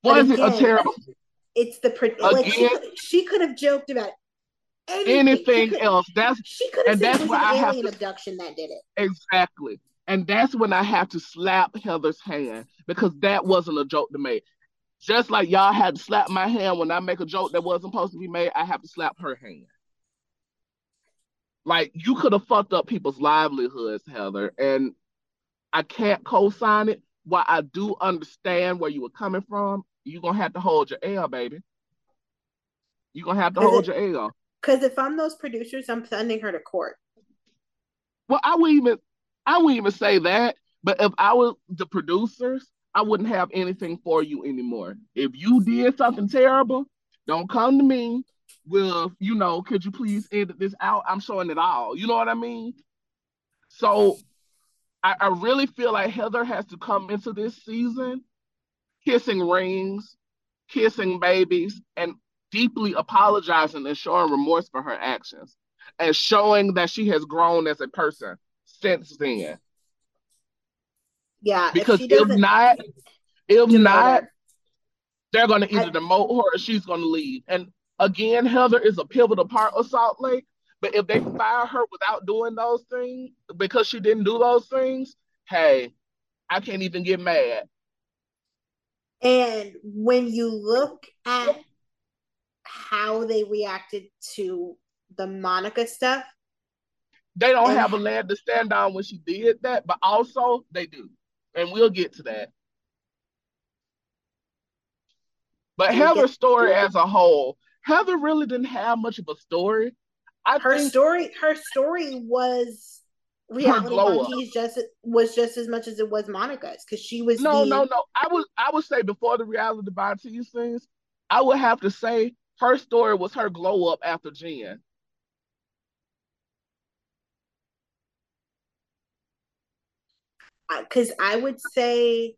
Was it a again, terrible It's the pre- like she Again- could, she could have joked about anything, anything could- else? That's She could have and said that's it was an alien to- abduction that did it. Exactly. And that's when I have to slap Heather's hand because that wasn't a joke to make. Just like y'all had to slap my hand when I make a joke that wasn't supposed to be made, I have to slap her hand. Like you could have fucked up people's livelihoods, Heather, and I can't co-sign it. While I do understand where you were coming from, you're gonna have to hold your L, baby. You're gonna have to hold it- your L. Because if I'm those producers, I'm sending her to court. Well, I wouldn't even I wouldn't even say that, but if I was the producers, I wouldn't have anything for you anymore. If you did something terrible, don't come to me with, you know, could you please edit this out? I'm showing it all. You know what I mean? So I, I really feel like Heather has to come into this season kissing rings, kissing babies, and deeply apologizing and showing remorse for her actions and showing that she has grown as a person since then. Yeah, Because if if, not, if not, they're gonna either I- demote her or she's gonna leave. And again, Heather is a pivotal part of Salt Lake. But if they fire her without doing those things because she didn't do those things, hey, I can't even get mad. And when you look at how they reacted to the Monica stuff, They don't have a leg to stand on when she did that, but also they do. And we'll get to that. But Heather's story as a whole, Heather really didn't have much of a story. I her think story her story was reality glow monkeys just was just as much as it was Monica's because she was no, the, no, no. I would I would say before the reality Von Tease things, I would have to say her story was her glow up after Jen. Because I would say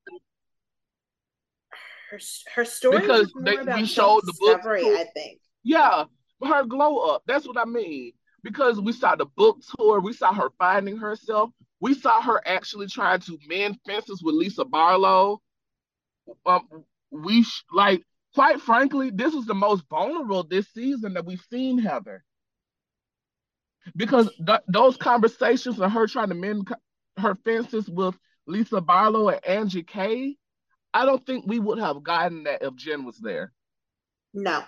her her story because they, we showed the book. tour. I think. Yeah, her glow up. That's what I mean. Because we saw the book tour, we saw her finding herself. We saw her actually trying to mend fences with Lisa Barlow. Um, we sh- like, quite frankly, this is the most vulnerable this season that we've seen Heather. Because th- those conversations and her trying to mend her fences with Lisa Barlow and Angie K, I don't think we would have gotten that if Jen was there. No.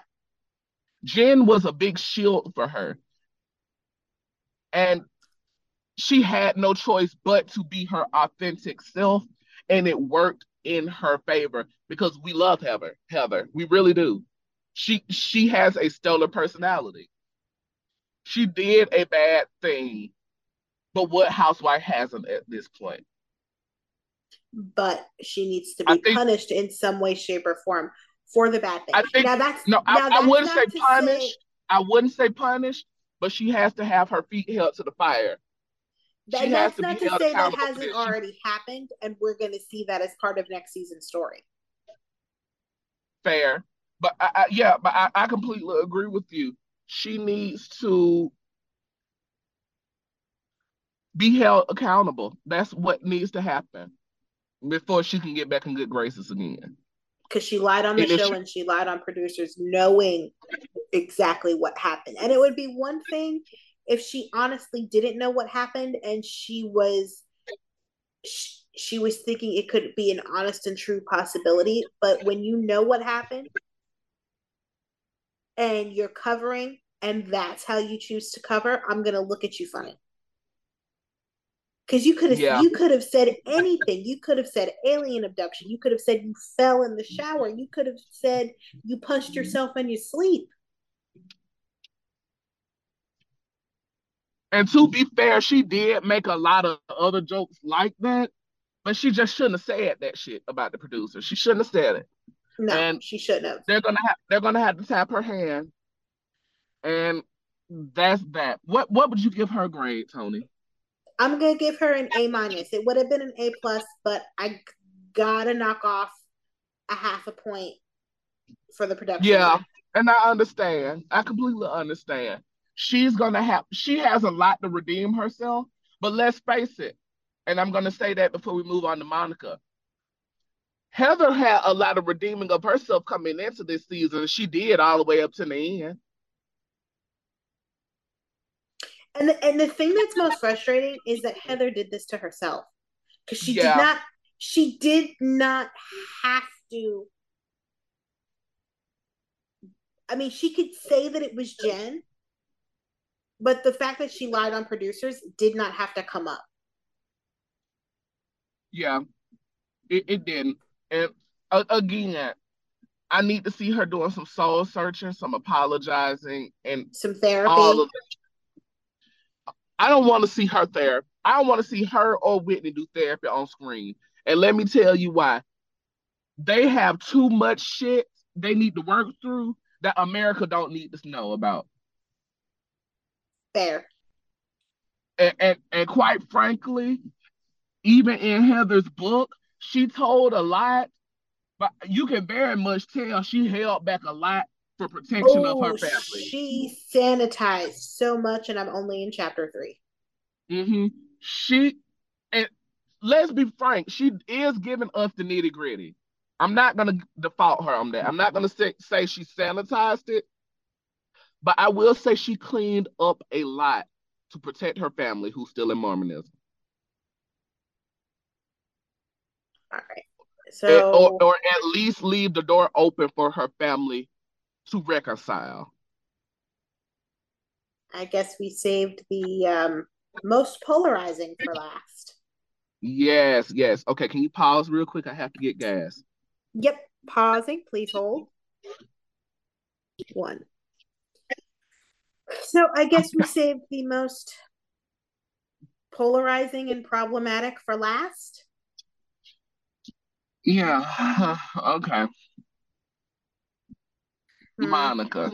Jen was a big shield for her. And she had no choice but to be her authentic self. And it worked in her favor because we love Heather. Heather. We really do. She she has a stellar personality. She did a bad thing but what housewife hasn't at this point? But she needs to be think, punished in some way, shape, or form for the bad thing. I think, now that's no, I, that's I, wouldn't say punished. Say, I wouldn't say punished, but she has to have her feet held to the fire. That, that's not to say that hasn't already happened, and we're going to see that as part of next season's story. Fair, but I, I, yeah, but I, I completely agree with you. She needs to be held accountable. That's what needs to happen before she can get back in good graces again. Because she lied on the and show she, and she lied on producers, knowing exactly what happened. And it would be one thing if she honestly didn't know what happened and she was she, she was thinking it could be an honest and true possibility. But when you know what happened and you're covering and that's how you choose to cover, I'm gonna look at you funny because you could have yeah. you could have said anything. You could have said alien abduction. You could have said you fell in the shower. You could have said you punched mm-hmm. yourself in your sleep. And to be fair she did make a lot of other jokes like that but she just shouldn't have said that shit about the producer. She shouldn't have said it. No and she shouldn't have. they're gonna have they're gonna have to tap her hand. And that's that. What what would you give her grade Toni I'm gonna give her an A minus. It would have been an A plus, but I gotta knock off a half a point for the production. Yeah, and I understand. I completely understand. She's gonna have. She has a lot to redeem herself, but let's face it. And I'm gonna say that before we move on to Monica. Heather had a lot of redeeming of herself coming into this season. She did all the way up to the end. And the, and the thing that's most frustrating is that Heather did this to herself because she yeah. did not she did not have to. I mean, she could say that it was Jen, but the fact that she lied on producers did not have to come up. Yeah, it, it didn't. And uh, again, I need to see her doing some soul searching, some apologizing, and some therapy. All of I don't want to see her there. I don't want to see her or Whitney do therapy on screen. And let me tell you why. They have too much shit they need to work through that America don't need to know about. Fair. And, and, and quite frankly, even in Heather's book, she told a lot, but you can very much tell she held back a lot for protection oh, of her oh, family. She sanitized so much, and I'm only in chapter 3 Mm-hmm. She and let's be frank, she is giving us the nitty gritty. I'm not gonna default her on that. I'm not gonna say, say she sanitized it, but I will say she cleaned up a lot to protect her family who's still in Mormonism. All right. So, or, or at least leave the door open for her family to reconcile. I guess we saved the um, most polarizing for last. Yes, yes. Okay, can you pause real quick? I have to get gas. Yep, pausing. Please hold. One. So I guess we saved the most polarizing and problematic for last. Yeah. *laughs* okay. Monica.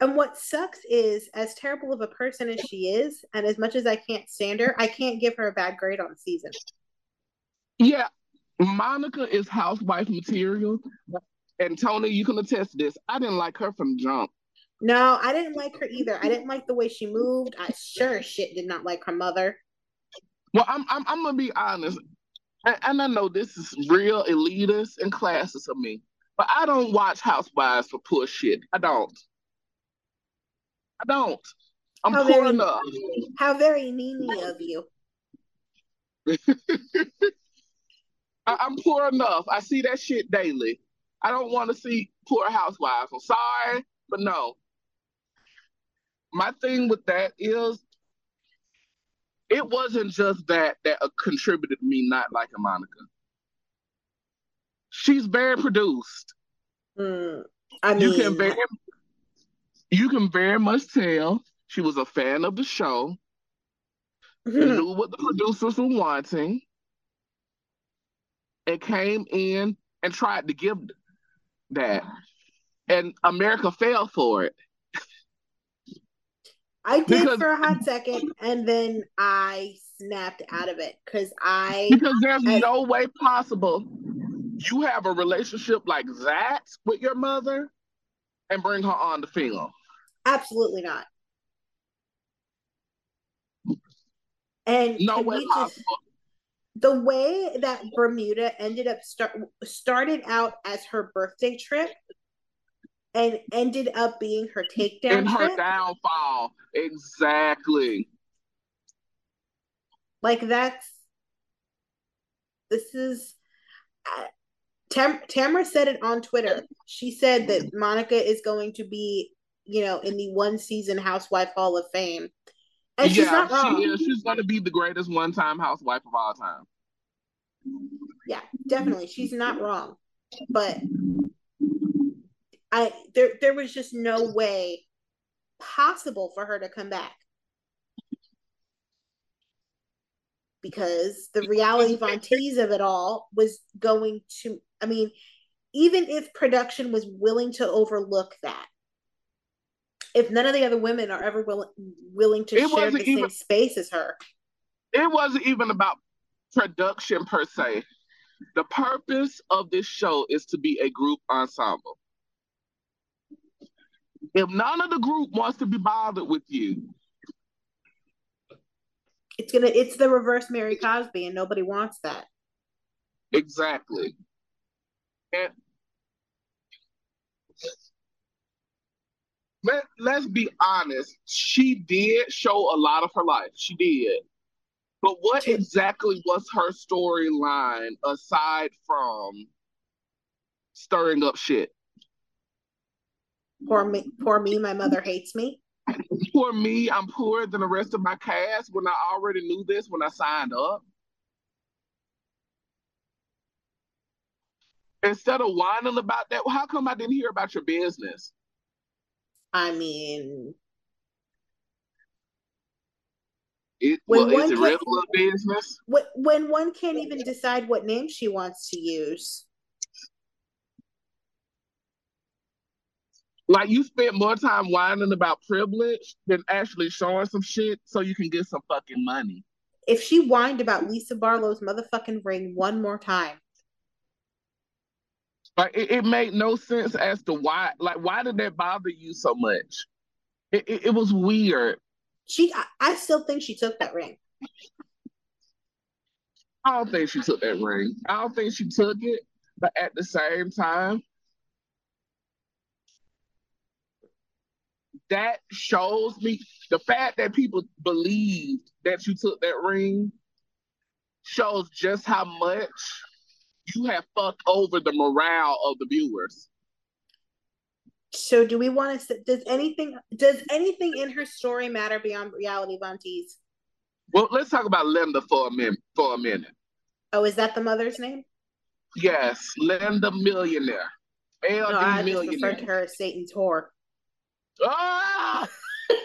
And what sucks is, as terrible of a person as she is, and as much as I can't stand her, I can't give her a bad grade on the season. Yeah, Monica is housewife material. And Toni, you can attest to this. I didn't like her from jump. No, I didn't like her either. I didn't like the way she moved. I sure shit did not like her mother. Well, I'm I'm, I'm gonna be honest, and, and I know this is real elitist and classist of me, but I don't watch Housewives for poor shit. I don't. I don't. I'm How poor very- enough. How very Nini of you. *laughs* I, I'm poor enough. I see that shit daily. I don't want to see poor housewives. I'm sorry, but no. My thing with that is, it wasn't just that that uh, contributed to me not liking Monica. She's very produced. Mm, I mean, You can very, you can very much tell she was a fan of the show. and knew what the producers were wanting and came in and tried to give that. And America fell for it. I did because- for a hot second, and then I snapped out of it because I Because there's I- no way possible you have a relationship like that with your mother and bring her on the film. absolutely not. And No way just the way that Bermuda ended up start started out as her birthday trip and ended up being her takedown In her trip. downfall. Exactly. Like that's this is Tam- Tamara said it on Twitter. She said that Monica is going to be, you know, in the one season Housewife Hall of Fame. And she's not wrong. she is. She's gonna be the greatest one-time housewife of all time. Yeah, definitely. She's not wrong. But I there there was just no way possible for her to come back. Because the reality Von Tease of it all was going to I mean, even if production was willing to overlook that, if none of the other women are ever willing willing to It share the wasn't same space as her, it wasn't even about production per se. The purpose of this show is to be a group ensemble. If none of the group wants to be bothered with you, it's gonna it's the reverse Mary Cosby, and nobody wants that. exactly. And let, let's be honest, she did show a lot of her life. She did. But what exactly was her storyline aside from stirring up shit? Poor me, poor me. My mother hates me. For me, I'm poorer than the rest of my cast when I already knew this when I signed up. Instead of whining about that, how come I didn't hear about your business? I mean, It, When well, is one can- business? wh- when one can't even decide what name she wants to use. Like you spent more time whining about privilege than actually showing some shit so you can get some fucking money. If she whined about Lisa Barlow's motherfucking ring one more time, Like it, it made no sense as to why. Like why did that bother you so much? It, it, it was weird. she, I, I still think she took that ring. I don't think she took that ring. I don't think she took it, but at the same time, that shows me the fact that people believed that you took that ring shows just how much you have fucked over the morale of the viewers. So, do we want to? Does anything? Does anything in her story matter beyond reality Von? Well, let's talk about Linda for a minute. For a minute, Oh, is that the mother's name? yes, Linda Millionaire, LD No, I just Millionaire. referred to her as Satan's whore. Ah! *laughs*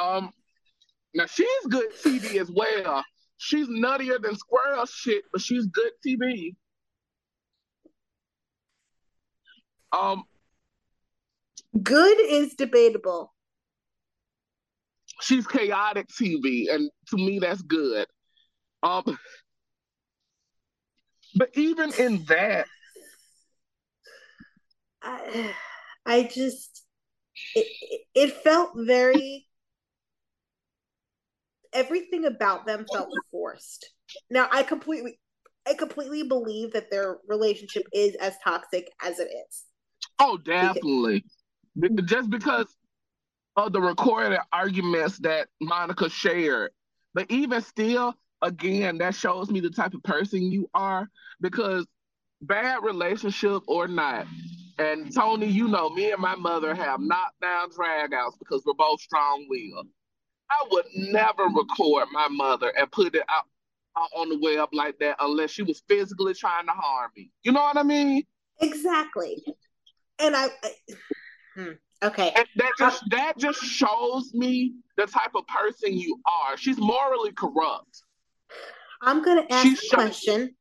um, now she's good TV as well. She's nuttier than squirrel shit, but she's good TV. Um, Good is debatable. She's chaotic TV, and to me, that's good. Um, but even in that, *sighs* I, I just it, it felt very everything about them felt *laughs* forced. Now I completely I completely believe that their relationship is as toxic as it is. Oh, definitely. Because, just because of the recorded arguments that Monica shared. But even still, again, that shows me the type of person you are because bad relationship or not. And Toni, you know, me and my mother have knockdown dragouts because we're both strong willed. I would never record my mother and put it out, out on the web like that unless she was physically trying to harm me. You know what I mean? Exactly. And I, I hmm, okay. And that just that just shows me the type of person you are. She's morally corrupt. I'm gonna ask She's a question,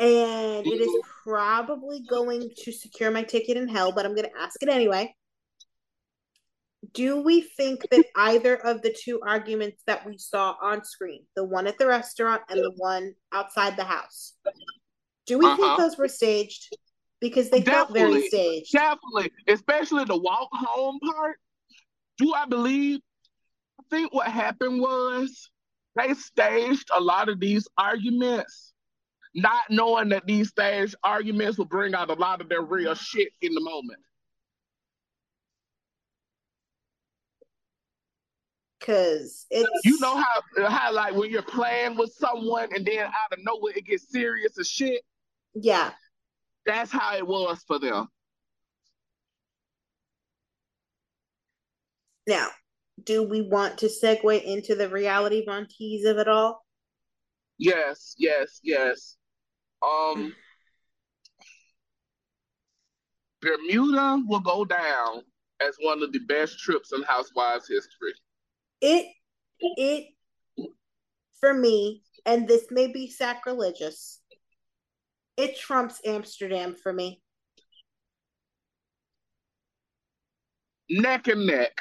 and it is probably going to secure my ticket in hell, but I'm gonna ask it anyway do we think that either of the two arguments that we saw on screen, the one at the restaurant and the one outside the house, do we uh-huh. think those were staged? Because they definitely, felt very staged. Definitely, especially the walk home part. Do I believe? I think what happened was they staged a lot of these arguments, not knowing that these staged arguments will bring out a lot of their real shit in the moment. Cause it's you know how how like when you're playing with someone and then out of nowhere it gets serious as shit. Yeah, that's how it was for them. Now, do we want to segue into the reality tease of it all? Yes, yes, yes. Um, Bermuda will go down as one of the best trips in Housewives history it it for me, and this may be sacrilegious, it trumps Amsterdam for me. Neck and neck.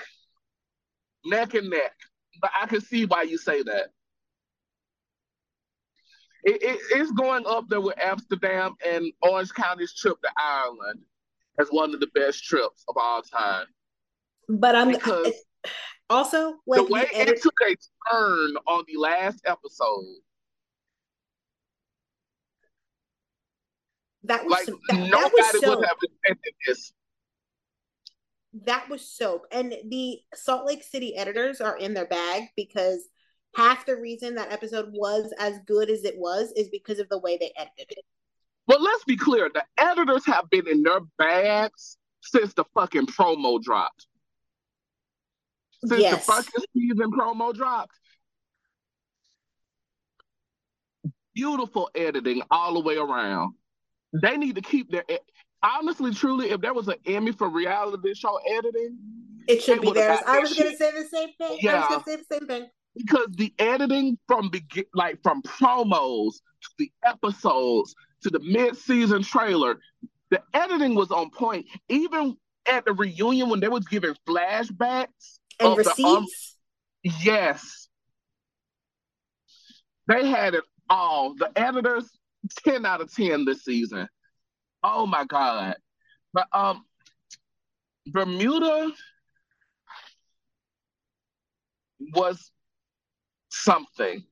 Neck and neck. But I can see why you say that. It, it, it's going up there with Amsterdam and Orange County's trip to Ireland as one of the best trips of all time. But I'm because also, like the way edit- it took a turn on the last episode. That was like that, nobody that was so, would have expected this. That was soap, and the Salt Lake City editors are in their bag because half the reason that episode was as good as it was is because of the way they edited it. But let's be clear: the editors have been in their bags since the fucking promo dropped since yes. the fucking season promo dropped. Beautiful editing all the way around. They need to keep their honestly, truly, if there was an Emmy for reality show editing, it should be theirs. I was gonna say the same thing. Yeah. I was gonna say the same thing. Because the editing from begin like from promos to the episodes to the mid-season trailer, the editing was on point. Even at the reunion when they was giving flashbacks and receipts. The, um, yes, they had it all. The editors, ten out of ten this season. Oh my god! But um, Bermuda was something,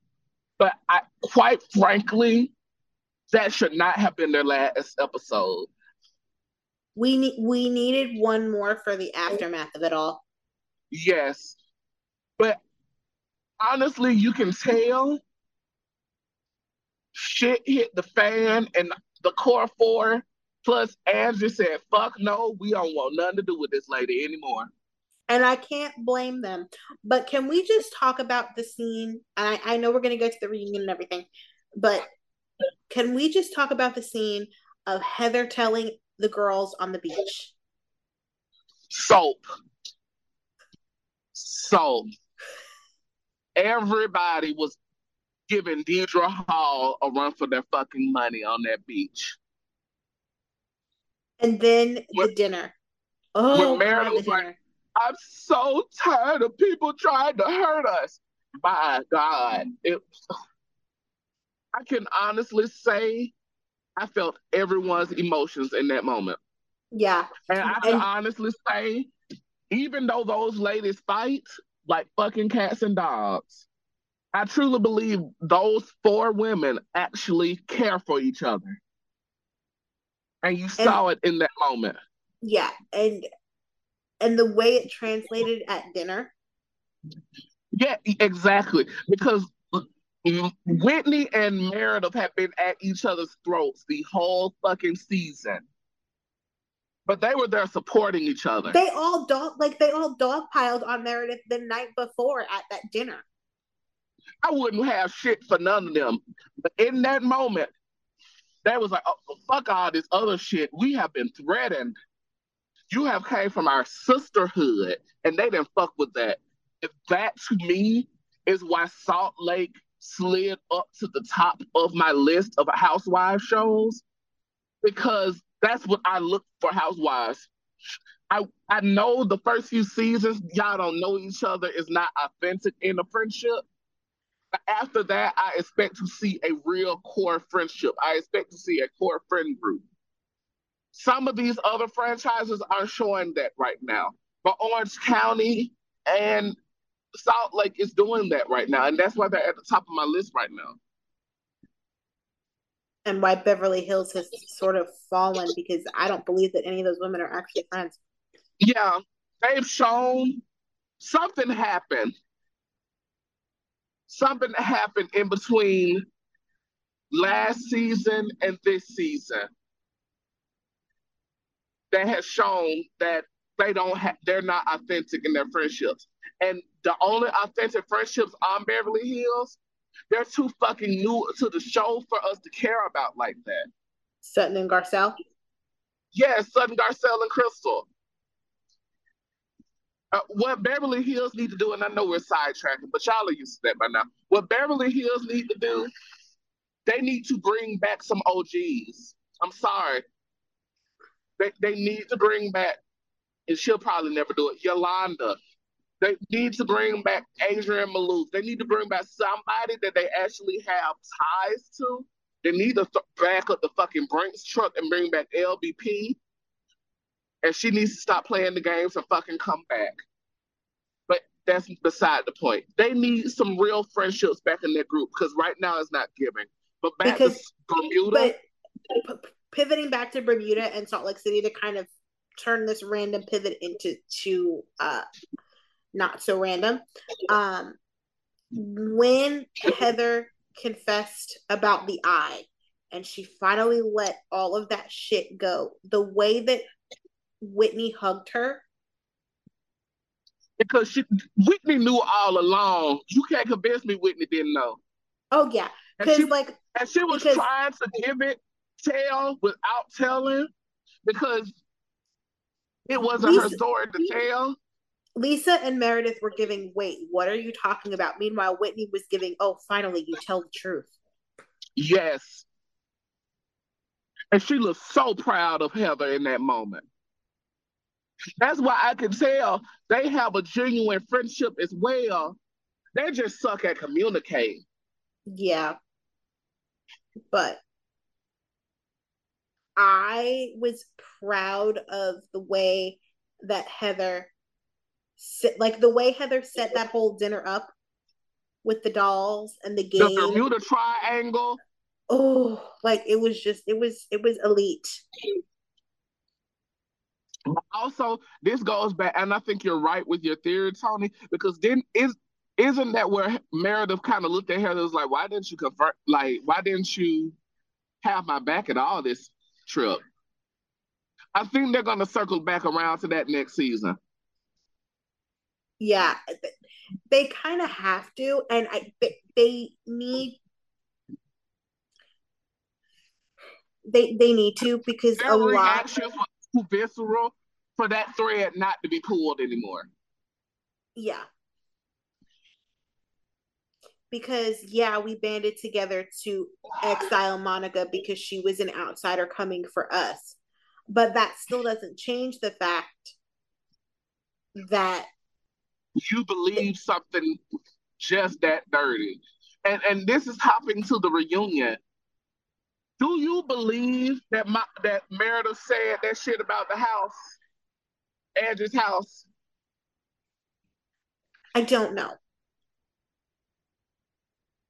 but I quite frankly, that should not have been their last episode. We need we needed one more for the aftermath of it all. Yes. But honestly, you can tell shit hit the fan and the core four plus Andrew said, fuck no, we don't want nothing to do with this lady anymore. And I can't blame them. But can we just talk about the scene? I, I know we're going to go to the reunion and everything, but can we just talk about the scene of Heather telling the girls on the beach? Soap. So everybody was giving Deidre Hall a run for their fucking money on that beach. And then the dinner. Oh, when Meredith was like, I'm so tired of people trying to hurt us. By God. It, I can honestly say I felt everyone's emotions in that moment. Yeah. And I can and- honestly say, even though those ladies fight like fucking cats and dogs, I truly believe those four women actually care for each other. And you saw and, it in that moment. Yeah. And and the way it translated at dinner. Yeah, exactly. Because Whitney and Meredith have been at each other's throats the whole fucking season. But they were there supporting each other. They all dog like they all dogpiled on Meredith the night before at that dinner. I wouldn't have shit for none of them. But in that moment, they was like, oh, fuck all this other shit. We have been threatened. You have came from our sisterhood, and they didn't fuck with that. If that to me is why Salt Lake slid up to the top of my list of housewife shows, because that's what I look for housewives. I I know the first few seasons y'all don't know each other is not authentic in a friendship. But after that, I expect to see a real core friendship. I expect to see a core friend group. Some of these other franchises are showing that right now. But Orange County and Salt Lake is doing that right now. And that's why they're at the top of my list right now. And why Beverly Hills has sort of fallen because I don't believe that any of those women are actually friends. Yeah, they've shown something happened. Something happened in between last season and this season that has shown that they don't have they're not authentic in their friendships. And the only authentic friendships on Beverly Hills, they're too fucking new to the show for us to care about like that. Sutton and Garcelle? Yes, Sutton, Garcelle, and Crystal. Uh, what Beverly Hills need to do, and I know we're sidetracking, but y'all are used to that by now. What Beverly Hills need to do, they need to bring back some OGs. I'm sorry. They, they need to bring back, and she'll probably never do it, Yolanda. They need to bring back Adrienne Maloof. They need to bring back somebody that they actually have ties to. They need to th- back up the fucking Brinks truck and bring back LVP. And she needs to stop playing the games and fucking come back. But that's beside the point. They need some real friendships back in their group because right now it's not giving. But back because, to Bermuda. But pivoting back to Bermuda and Salt Lake City to kind of turn this random pivot into to uh not so random. Um when Heather confessed about the eye and she finally let all of that shit go, the way that Whitney hugged her because she Whitney knew all along. You can't convince me Whitney didn't know. Oh yeah, because like and she was because, trying to give it tell without telling because it wasn't her story to tell. Lisa and Meredith were giving, wait, what are you talking about? Meanwhile, Whitney was giving, oh, finally, you tell the truth. Yes. And she looked so proud of Heather in that moment. That's why I can tell they have a genuine friendship as well. They just suck at communicating. Yeah. But I was proud of the way that Heather sit like the way Heather set that whole dinner up with the dolls and the game. The Bermuda Triangle. Oh, like it was just it was it was elite. Also, this goes back, and I think you're right with your theory, Toni, because then is isn't that where Meredith kind of looked at Heather was like, why didn't you convert like why didn't you have my back at all this trip. I think they're going to circle back around to that next season. Yeah, they kind of have to, and I they need they they need to because Their a lot was too visceral for that thread not to be pulled anymore. Yeah, because yeah, we banded together to exile Monica because she was an outsider coming for us. But that still doesn't change the fact that you believe something just that dirty. And and this is hopping to the reunion. Do you believe that my that Meredith said that shit about the house, Angie's house? I don't know.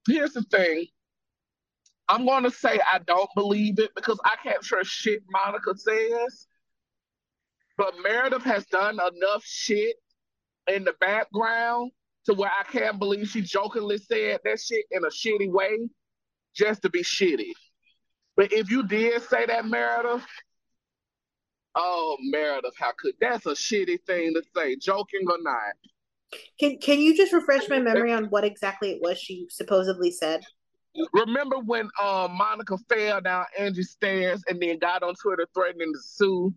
Here's the thing. I'm going to say I don't believe it because I can't trust shit Monica says. But Meredith has done enough shit in the background to where I can't believe she jokingly said that shit in a shitty way just to be shitty. But if you did say that, Meredith, oh Meredith, how could that's a shitty thing to say, joking or not. Can can you just refresh my memory on what exactly it was she supposedly said? Remember when um, Monica fell down Angie's stairs and then got on Twitter threatening to sue?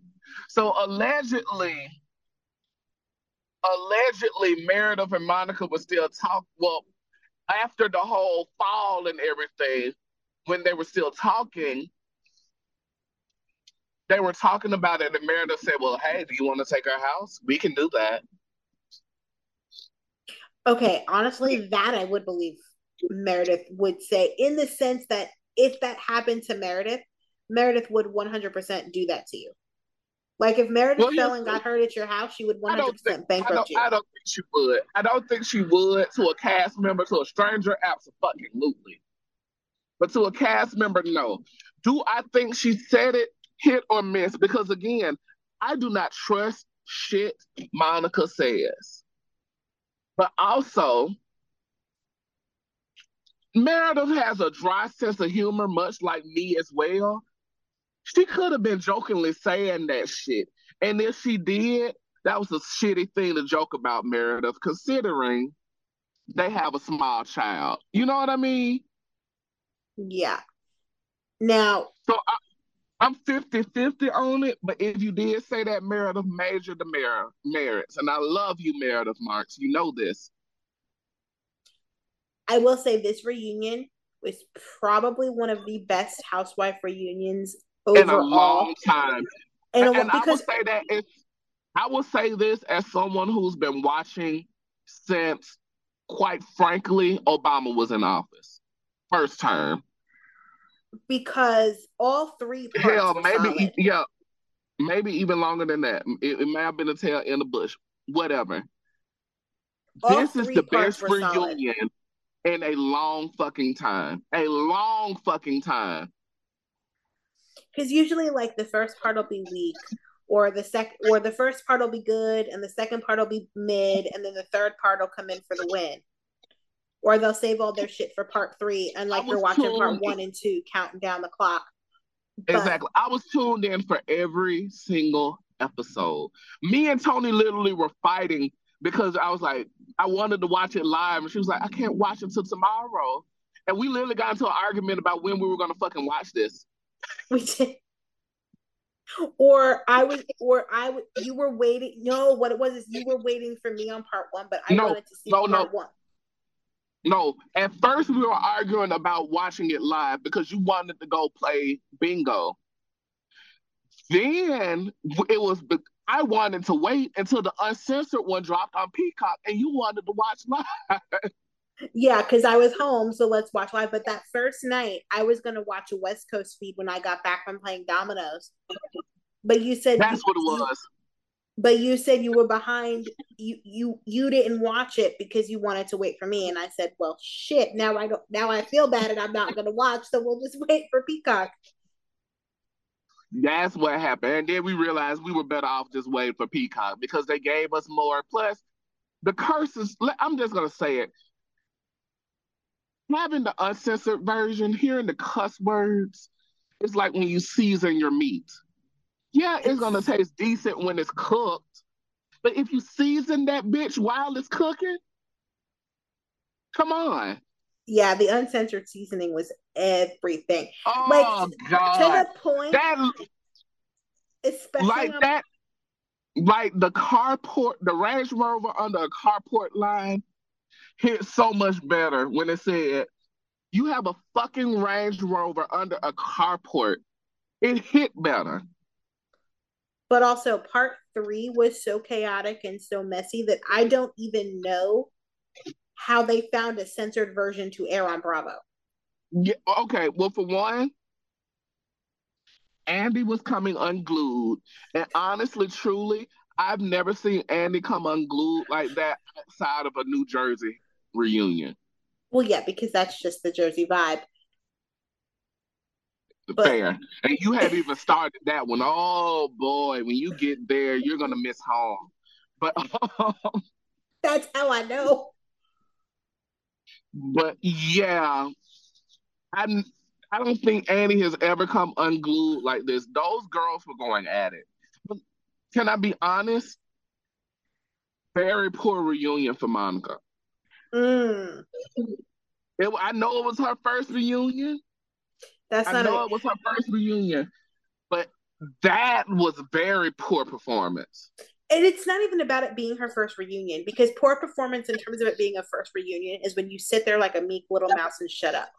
So allegedly, allegedly Meredith and Monica were still talk. Well, after the whole fall and everything, when they were still talking, they were talking about it, and Meredith said, "Well, hey, do you want to take our house? We can do that." Okay, honestly, that I would believe Meredith would say, in the sense that if that happened to Meredith, Meredith would 100% do that to you. Like if Meredith well, fell got hurt at your house, she would 100 percent bankrupt I you. I don't think she would. I don't think she would to a cast member, to a stranger, absolutely. But to a cast member, no. Do I think she said it hit or miss? Because again, I do not trust shit Monica says. But also, Meredith has a dry sense of humor, much like me as well. She could have been jokingly saying that shit. And if she did, that was a shitty thing to joke about Meredith, considering they have a small child. You know what I mean? Yeah. Now, so I, am 50 50 on it, but if you did say that, Meredith, major the mer- merits. And I love you, Meredith Marks. You know this. I will say this reunion was probably one of the best housewife reunions overall. In a long time. And, because, I will say that if I will say this as someone who's been watching since, quite frankly, Obama was in office, first term. Because all three hell maybe yeah, maybe even longer than that. It, it may have been a tail in the bush, whatever. All this is the best reunion solid. in a long fucking time. A long fucking time because usually like the first part will be weak or the sec or the first part will be good and the second part will be mid and then the third part will come in for the win. Or they'll save all their shit for part three and like you're watching part one and two counting down the clock. But, exactly. I was tuned in for every single episode. Me and Toni literally were fighting because i was like i wanted to watch it live and she was like i can't watch it until tomorrow. And we literally got into an argument about when we were going to fucking watch this *laughs* we did. Or I was, or I, you were waiting. No, what it was is you were waiting for me on part one, but I no, wanted to see no, part no. one. No, at first we were arguing about watching it live because you wanted to go play bingo. Then it was I wanted to wait until the uncensored one dropped on Peacock, and you wanted to watch live. *laughs* Yeah, because I was home, so let's watch live. But that first night, I was gonna watch a West Coast feed when I got back from playing dominoes. But you said that's you, what it was. But you said you were behind. You you you didn't watch it because you wanted to wait for me, and I said, "Well, shit. Now I don't. Now I feel bad, and I'm not gonna watch. So we'll just *laughs* wait for Peacock." That's what happened, and then we realized we were better off just waiting for Peacock because they gave us more. Plus, the curses. I'm just gonna say it having the uncensored version, hearing the cuss words, it's like when you season your meat. Yeah, it's, gonna taste decent when it's cooked, but if you season that bitch while it's cooking, come on. Yeah, the uncensored seasoning was everything. Oh like, God! To the point, that, especially like on, that, like the carport, the Range Rover under a carport line hit *laughs* so much better when it said, You have a fucking Range Rover under a carport. It hit better. but also part three was so chaotic and so messy that I don't even know how they found a censored version to air on Bravo. Yeah, okay. Well, for one, Andy was coming unglued. And honestly, truly, I've never seen Andy come unglued like that outside of a New Jersey reunion. Well, yeah, because that's just the Jersey vibe. But... Fair. And you haven't even started that one. Oh boy, when you get there, you're gonna miss home. But um, *laughs* that's how I know. But yeah, I I don't think Andy has ever come unglued like this. Those girls were going at it. But can I be honest? Very poor reunion for Monica. Mm. It, I know it was her first reunion. That's I not know a... it was her first reunion, but that was very poor performance. And it's not even about it being her first reunion because poor performance in terms of it being a first reunion is when you sit there like a meek little mouse and shut up.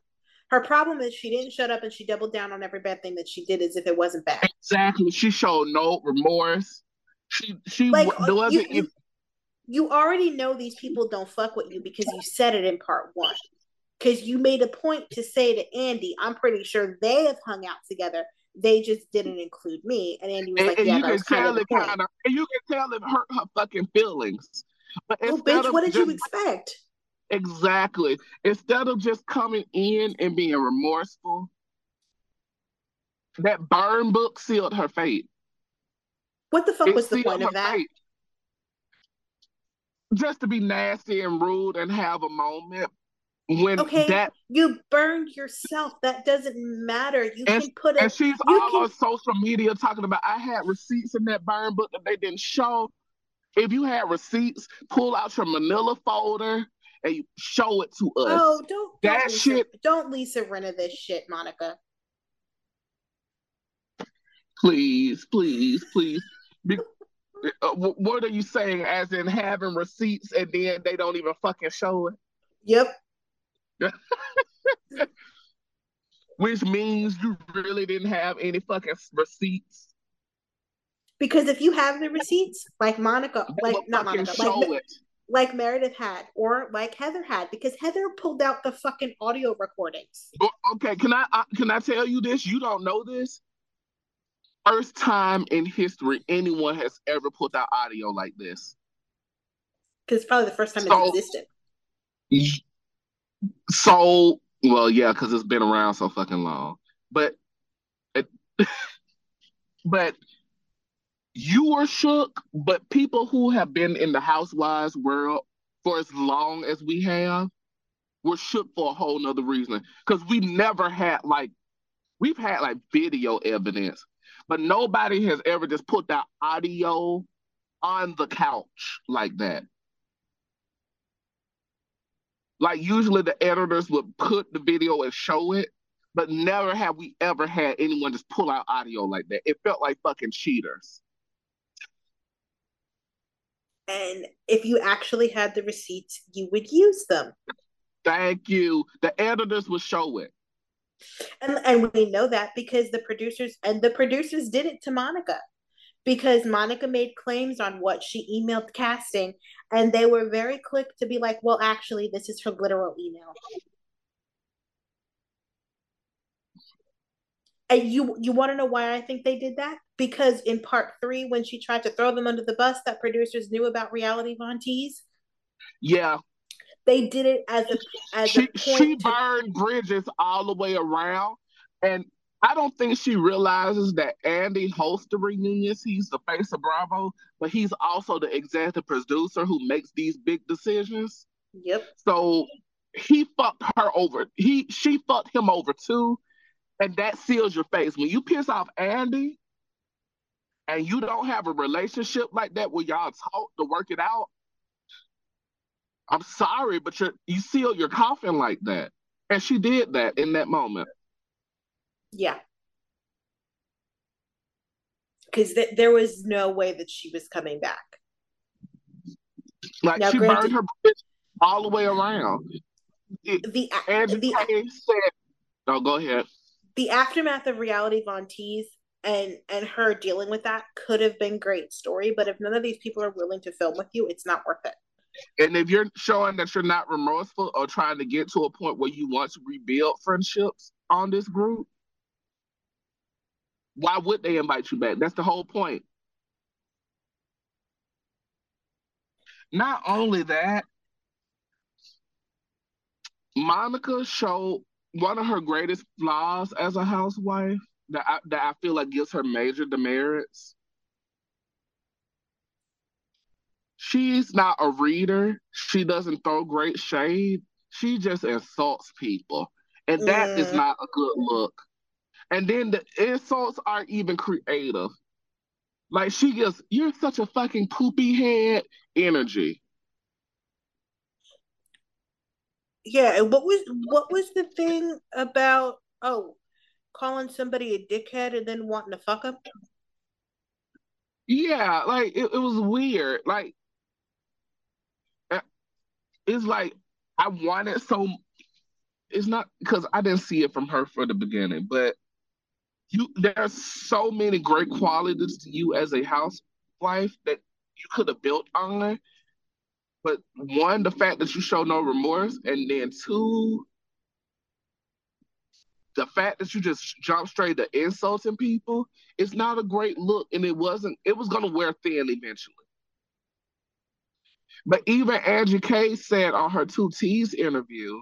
Her problem is she didn't shut up and she doubled down on every bad thing that she did as if it wasn't bad. Exactly. She showed no remorse. She she like, wasn't. You, you, you already know these people don't fuck with you because you said it in part one because you made a point to say to Andy, I'm pretty sure they have hung out together. They just didn't include me. And Andy was and, like, and Yeah, you that was kind of the point. Kinda, and you can tell it hurt her fucking feelings. But oh, bitch, what did just, you expect? Exactly. Instead of just coming in and being remorseful, that burn book sealed her fate. What the fuck it was the point of that? Fate. Just to be nasty and rude and have a moment when okay, that you burned yourself. That doesn't matter. You and, can put it. And she's all can, on social media talking about I had receipts in that burn book that they didn't show. If you had receipts, pull out your Manila folder and you show it to us. Oh, don't that don't Lisa, shit. Don't Lisa Rinna this shit, Monica. Please, please, please. Be, uh, what are you saying? As in having receipts and then they don't even fucking show it? Yep. *laughs* Which means you really didn't have any fucking receipts. Because if you have the receipts, like Monica, like not Monica, like, like Meredith had, or like Heather had, because Heather pulled out the fucking audio recordings. Okay, can I uh, can I tell you this? You don't know this. First time in history anyone has ever put out audio like this. Because it's probably the first time so, it existed. So, well, yeah, because it's been around so fucking long. But, it, *laughs* but you were shook. But people who have been in the housewives world for as long as we have were shook for a whole nother reason. Because we never had like we've had like video evidence, but nobody has ever just put that audio on the couch like that. Like usually the editors would put the video and show it, but never have we ever had anyone just pull out audio like that. It felt like fucking cheaters. And if you actually had the receipts, you would use them. Thank you. The editors would show it. And and we know that because the producers and the producers did it to Monica because Monica made claims on what she emailed casting, and they were very quick to be like, well, actually, this is her literal email. And you you want to know why I think they did that? Because in part three, when she tried to throw them under the bus, that producers knew about reality Von Tease. Yeah. They did it as a as she, a she burned bridges all the way around. And I don't think she realizes that Andy hosts the reunions. He's the face of Bravo, but he's also the executive producer who makes these big decisions. Yep. So he fucked her over. He she fucked him over too, and that seals your face. When you piss off Andy, and you don't have a relationship like that where y'all talk to work it out. I'm sorry, but you you seal your coffin like that, and she did that in that moment. Yeah. Because th- there was no way that she was coming back. Like now, she granted, burned her bitch all the way around. The the said, "Oh, go ahead." The aftermath of reality Von Tease and and her dealing with that could have been great story but if none of these people are willing to film with you it's not worth it and if you're showing that you're not remorseful or trying to get to a point where you want to rebuild friendships on this group why would they invite you back that's the whole point not only that monica showed one of her greatest flaws as a housewife that I, that I feel like gives her major demerits. She's not a reader. She doesn't throw great shade. She just insults people. And that is not a good look. And then the insults aren't even creative. Like she gives, you're such a fucking poopy head energy. Yeah, and what was what was the thing about oh calling somebody a dickhead and then wanting to fuck them? Yeah, like it, it was weird. Like it's like I wanted so. It's not because I didn't see it from her for the beginning, but you there's so many great qualities to you as a housewife that you could have built on. But one, the fact that you show no remorse, and then two, the fact that you just jump straight to insulting people it's not a great look and it wasn't it was going to wear thin eventually but even angie k said on her two t's interview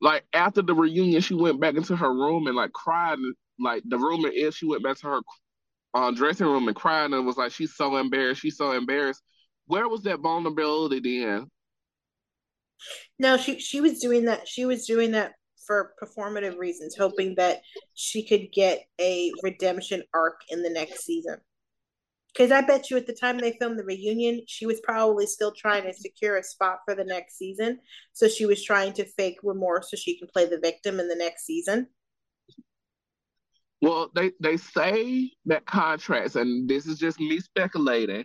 like after the reunion she went back into her room and like cried like the rumor is she went back to her uh, dressing room and cried and was like she's so embarrassed she's so embarrassed where was that vulnerability then no she she was doing that she was doing that for performative reasons, hoping that she could get a redemption arc in the next season. Because I bet you at the time they filmed the reunion, she was probably still trying to secure a spot for the next season. So she was trying to fake remorse so she can play the victim in the next season. Well, they, they say that contracts, and this is just me speculating,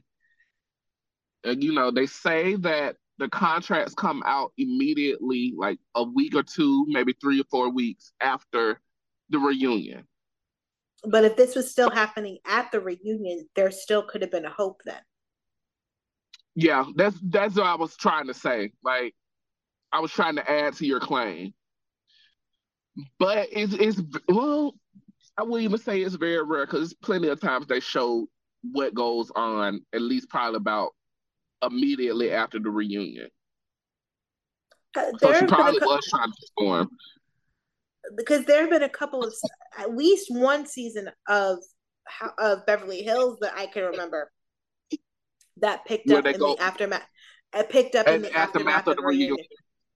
you know, they say that the contracts come out immediately, like a week or two, maybe three or four weeks after the reunion. But if this was still happening at the reunion, there still could have been a hope then. Yeah, that's that's what I was trying to say. Like, I was trying to add to your claim. But it's it's well, I wouldn't even say it's very rare because plenty of times they show what goes on, at least probably about immediately after the reunion. Uh, so she probably was trying to perform. Because there have been a couple of, at least one season of of Beverly Hills that I can remember that picked Where up in go, the aftermath. It uh, picked up in the aftermath, aftermath of the reunion. reunion.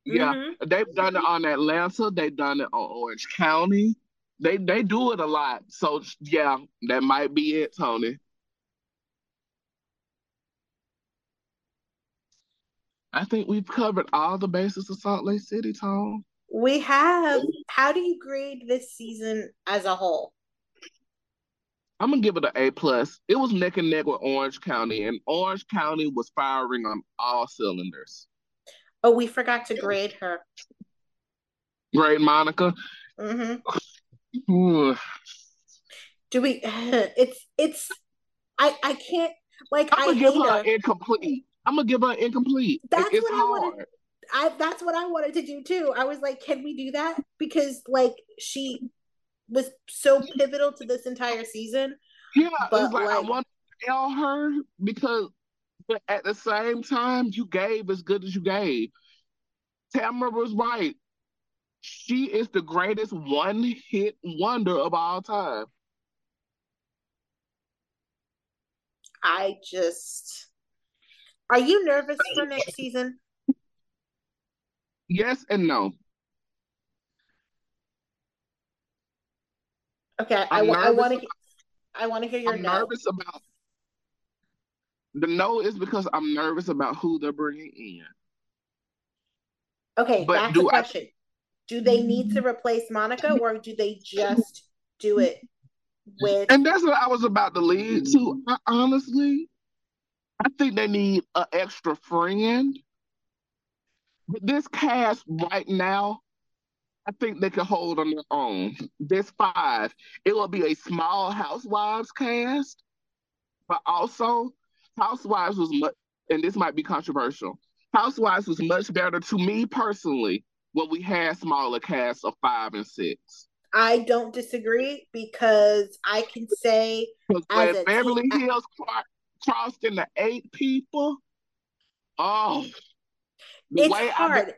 Yeah, mm-hmm. they've done it on Atlanta. They've done it on Orange County. They they do it a lot. So yeah, that might be it, Toni. I think we've covered all the bases of Salt Lake City, Tom. We have. How do you grade this season as a whole? I'm gonna give it an A plus. It was neck and neck with Orange County, and Orange County was firing on all cylinders. Oh, we forgot to grade her. Grade Monica. Mm-hmm. *sighs* do we? *sighs* It's it's. I I can't like. I'm gonna I give her, her incomplete. I'm gonna give her incomplete. That's it's what hard. I wanted. I that's what I wanted to do too. I was like, can we do that? Because like she was so pivotal to this entire season. Yeah, but like, like I want to tell her because but at the same time you gave as good as you gave. Tamra was right. She is the greatest one hit wonder of all time. I just are you nervous for next season? Yes and no. Okay, I, I want to. I want to hear your. I'm no. nervous about. The no is because I'm nervous about who they're bringing in. Okay, but that's the question. I, do they need to replace Monica, or do they just do it with? And that's what I was about to lead to. I, honestly, I think they need an extra friend. This cast right now I think they can hold on their own. This five, it will be a small Housewives cast, but also Housewives was much, and this might be controversial. Housewives was much better to me personally when we had smaller casts of five and six. I don't disagree because I can say as when Beverly team, Hills crossed into eight people, oh, it's hard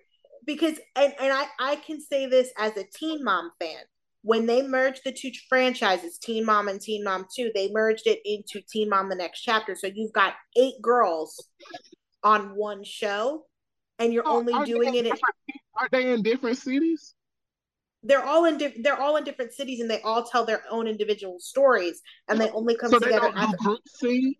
because and, and I, I can say this as a teen mom fan. When they merged the two franchises teen mom and teen mom 2 they merged it into teen mom the next chapter. So you've got eight girls on one show and you're oh, only doing it in, are they in different cities? They're all in di- they're all in different cities and they all tell their own individual stories and they only come so together they don't do group scene?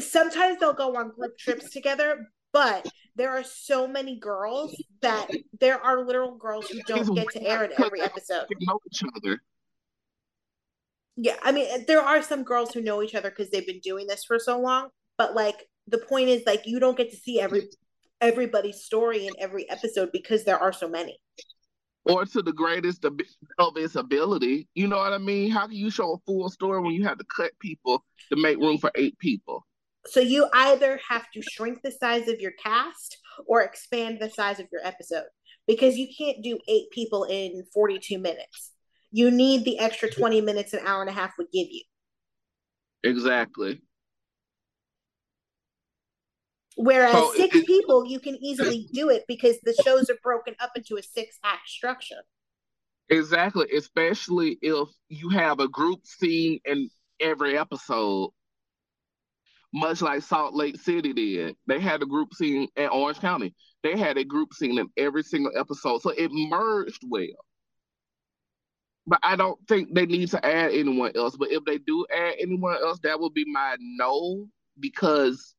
sometimes they'll go on group trips together but there are so many girls that there are literal girls who don't get to air in every episode. Know each other. Yeah, I mean, there are some girls who know each other because they've been doing this for so long. But like, the point is, like, you don't get to see every everybody's story in every episode because there are so many. Or to the greatest of its ability, you know what I mean? How can you show a full story when you have to cut people to make room for eight people? So you either have to shrink the size of your cast or expand the size of your episode because you can't do eight people in 42 minutes. You need the extra 20 minutes an hour and a half would give you. Exactly. Whereas six it, people, you can easily do it because the shows are broken up into a six act structure. Exactly, especially if you have a group scene in every episode much like Salt Lake City did. They had a group scene in Orange County. They had a group scene in every single episode. So it merged well. But I don't think they need to add anyone else. But if they do add anyone else, that would be my no because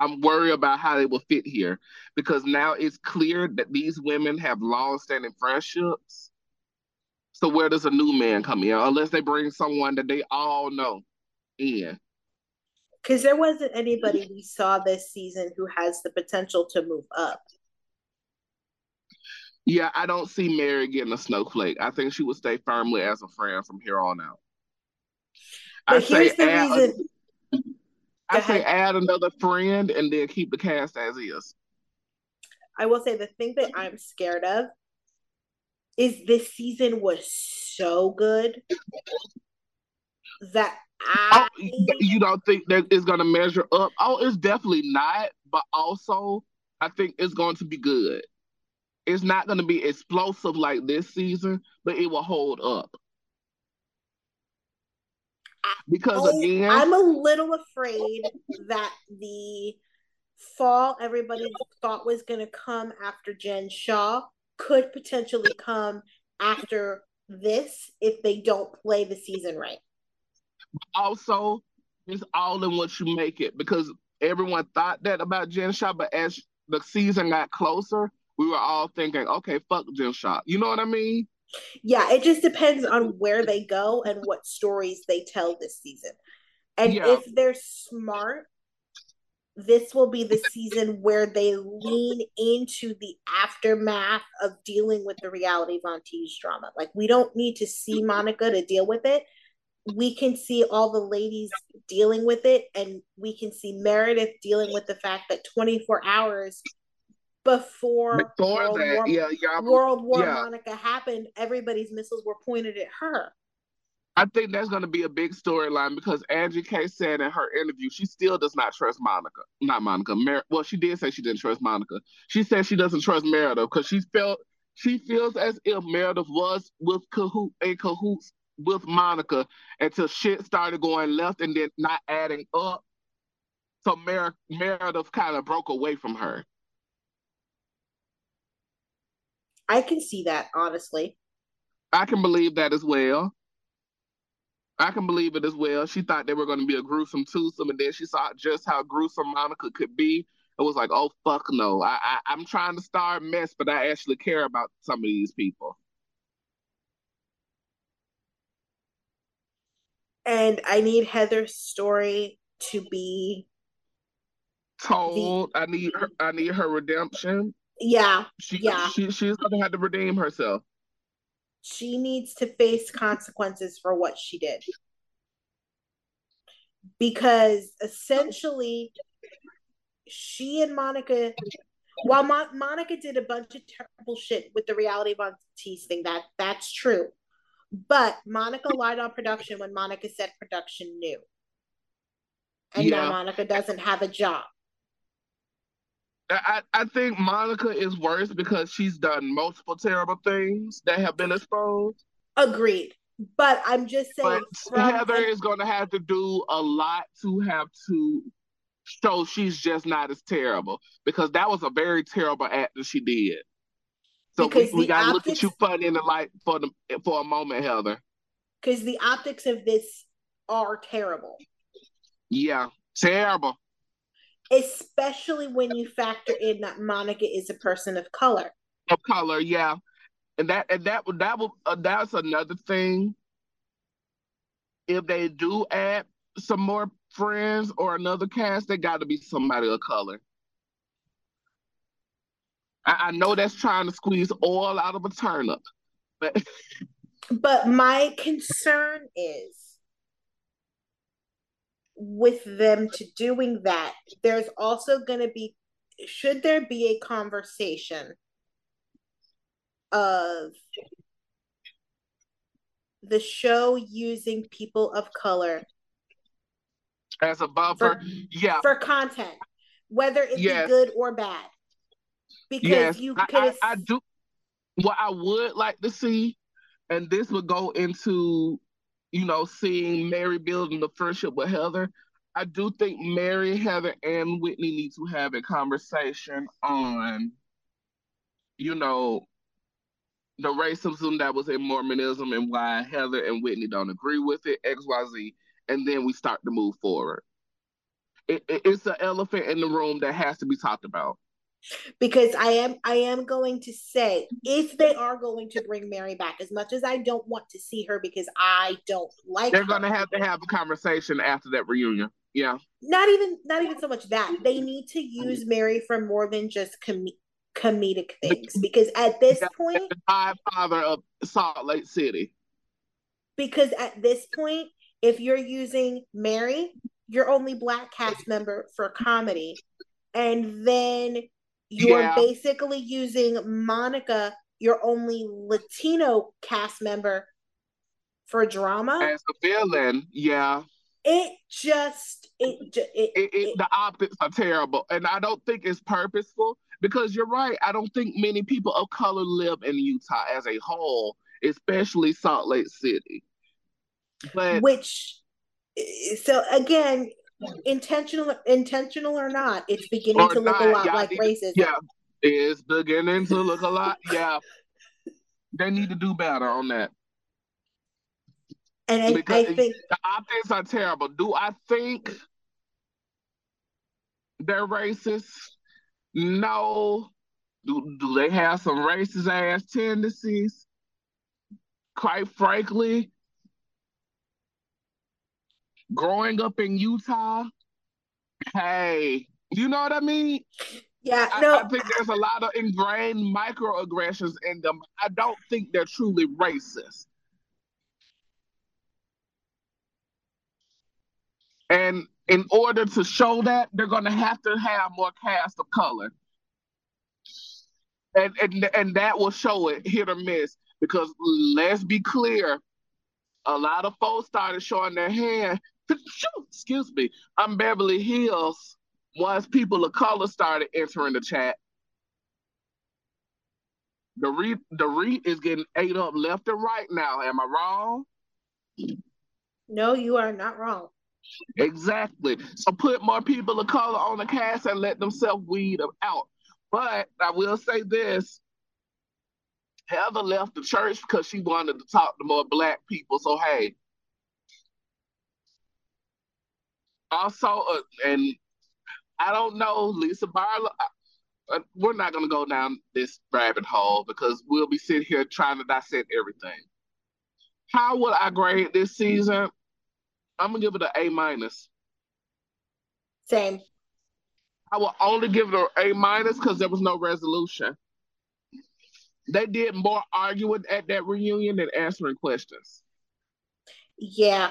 I'm worried about how they will fit here. Because now it's clear that these women have long standing friendships. So where does a new man come in? Unless they bring someone that they all know in because there wasn't anybody *laughs* we saw this season who has the potential to move up. Yeah, I don't see Mary getting a snowflake. I think she would stay firmly as a friend from here on out. But I here's say the add, reason. *laughs* I say add another friend and then keep the cast as is. I will say the thing that I'm scared of is this season was so good that I, oh, you don't think that it's going to measure up? Oh, it's definitely not. But also, I think it's going to be good. It's not going to be explosive like this season, but it will hold up. Because again, I'm a little afraid that the fall everybody thought was going to come after Jen Shah could potentially come after this if they don't play the season right also it's all in what you make it because everyone thought that about Jen Shah, but as the season got closer, we were all thinking, okay, fuck Jen Shah. You know what I mean? Yeah, it just depends on where they go and what stories they tell this season. And yeah. if they're smart, this will be the season where they lean into the aftermath of dealing with the reality Von drama. Like, we don't need to see Monica to deal with it we can see all the ladies dealing with it and we can see Meredith dealing with the fact that 24 hours before, before World, that, War, yeah, yeah, World War yeah. Monica happened, everybody's missiles were pointed at her. I think that's going to be a big storyline because Angie K said in her interview she still does not trust Monica. Not Monica. Mer- well, she did say she didn't trust Monica. She said she doesn't trust Meredith because she felt she feels as if Meredith was with cahoot a cahoots with Monica until shit started going left and then not adding up. So Mer- Meredith kind of broke away from her. I can see that, honestly. I can believe that as well. I can believe it as well. She thought they were going to be a gruesome twosome, and then she saw just how gruesome Monica could be. It was like, oh fuck no! I, I I'm trying to start mess, but I actually care about some of these people. And I need Heather's story to be told. The... I need her. I need her redemption. Yeah. She, yeah. She, she's to have to redeem herself. She needs to face consequences for what she did. Because essentially, she and Monica, while Mo- Monica did a bunch of terrible shit with the reality Von Tease thing, that that's true. But Monica lied on production when Monica said production knew. And yeah. now Monica doesn't have a job. I, I think Monica is worse because she's done multiple terrible things that have been exposed. Agreed. But I'm just saying. But Heather is going to have to do a lot to have to show she's just not as terrible because that was a very terrible act that she did. So because we, we got to look at you funny in the light for the for a moment, Heather. Because the optics of this are terrible. Yeah, terrible especially when you factor in that Monica is a person of color. Of color, yeah, and that and that that will uh, that's another thing. If they do add some more friends or another cast, they got to be somebody of color. I, I know that's trying to squeeze oil out of a turnip, but *laughs* but my concern is with them to doing that, there's also going to be, should there be a conversation of the show using people of color as a buffer, for, yeah, for content, whether it's yes. good or bad. Because yes. you could, I, I, I do. What I would like to see, and this would go into you know, seeing Mary building the friendship with Heather, I do think Mary, Heather, and Whitney need to have a conversation on, you know, the racism that was in Mormonism and why Heather and Whitney don't agree with it, XYZ, and then we start to move forward. It, it, it's an elephant in the room that has to be talked about because I am I am going to say if they are going to bring Mary back, as much as I don't want to see her because I don't like they're going to have to have a conversation after that reunion. Yeah, not even not even so much that they need to use Mary for more than just com- comedic things because at this point, the father of Salt Lake City. Because at this point, if you're using Mary, you're only black cast member for comedy, and then you're yeah. basically using Monica, your only Latino cast member, for drama as a villain. Yeah, it just it, it, it, it the optics are terrible, and I don't think it's purposeful because you're right. I don't think many people of color live in Utah as a whole, especially Salt Lake City. But which eh, so again intentional intentional or not it's beginning to look not, a lot like racism. yeah it's beginning to look a lot yeah. They need to do better on that. And I, I think the optics are terrible. Do i think they're racist? No. Do, do they have some racist ass tendencies? Quite frankly growing up in Utah, hey, you know what I mean? Yeah, no. I, I, think there's a lot of ingrained microaggressions in them. I don't think they're truly racist. And in order to show that, they're going to have to have more cast of color. And, and, and that will show it hit or miss. Because let's be clear, a lot of folks started showing their hand excuse me, I'm Beverly Hills once people of color started entering the chat. The REIT, the REIT is getting ate up left and right now. Am I wrong? No, you are not wrong. Exactly. So put more people of color on the cast and let themselves weed them out. But I will say this. Heather left the church because she wanted to talk to more black people. So hey, also, uh, and I don't know, Lisa Barlow. Uh, we're not going to go down this rabbit hole because we'll be sitting here trying to dissect everything. How would I grade this season? I'm gonna give it an A minus. Same. I will only give it an A minus because there was no resolution. They did more arguing at that reunion than answering questions. Yeah.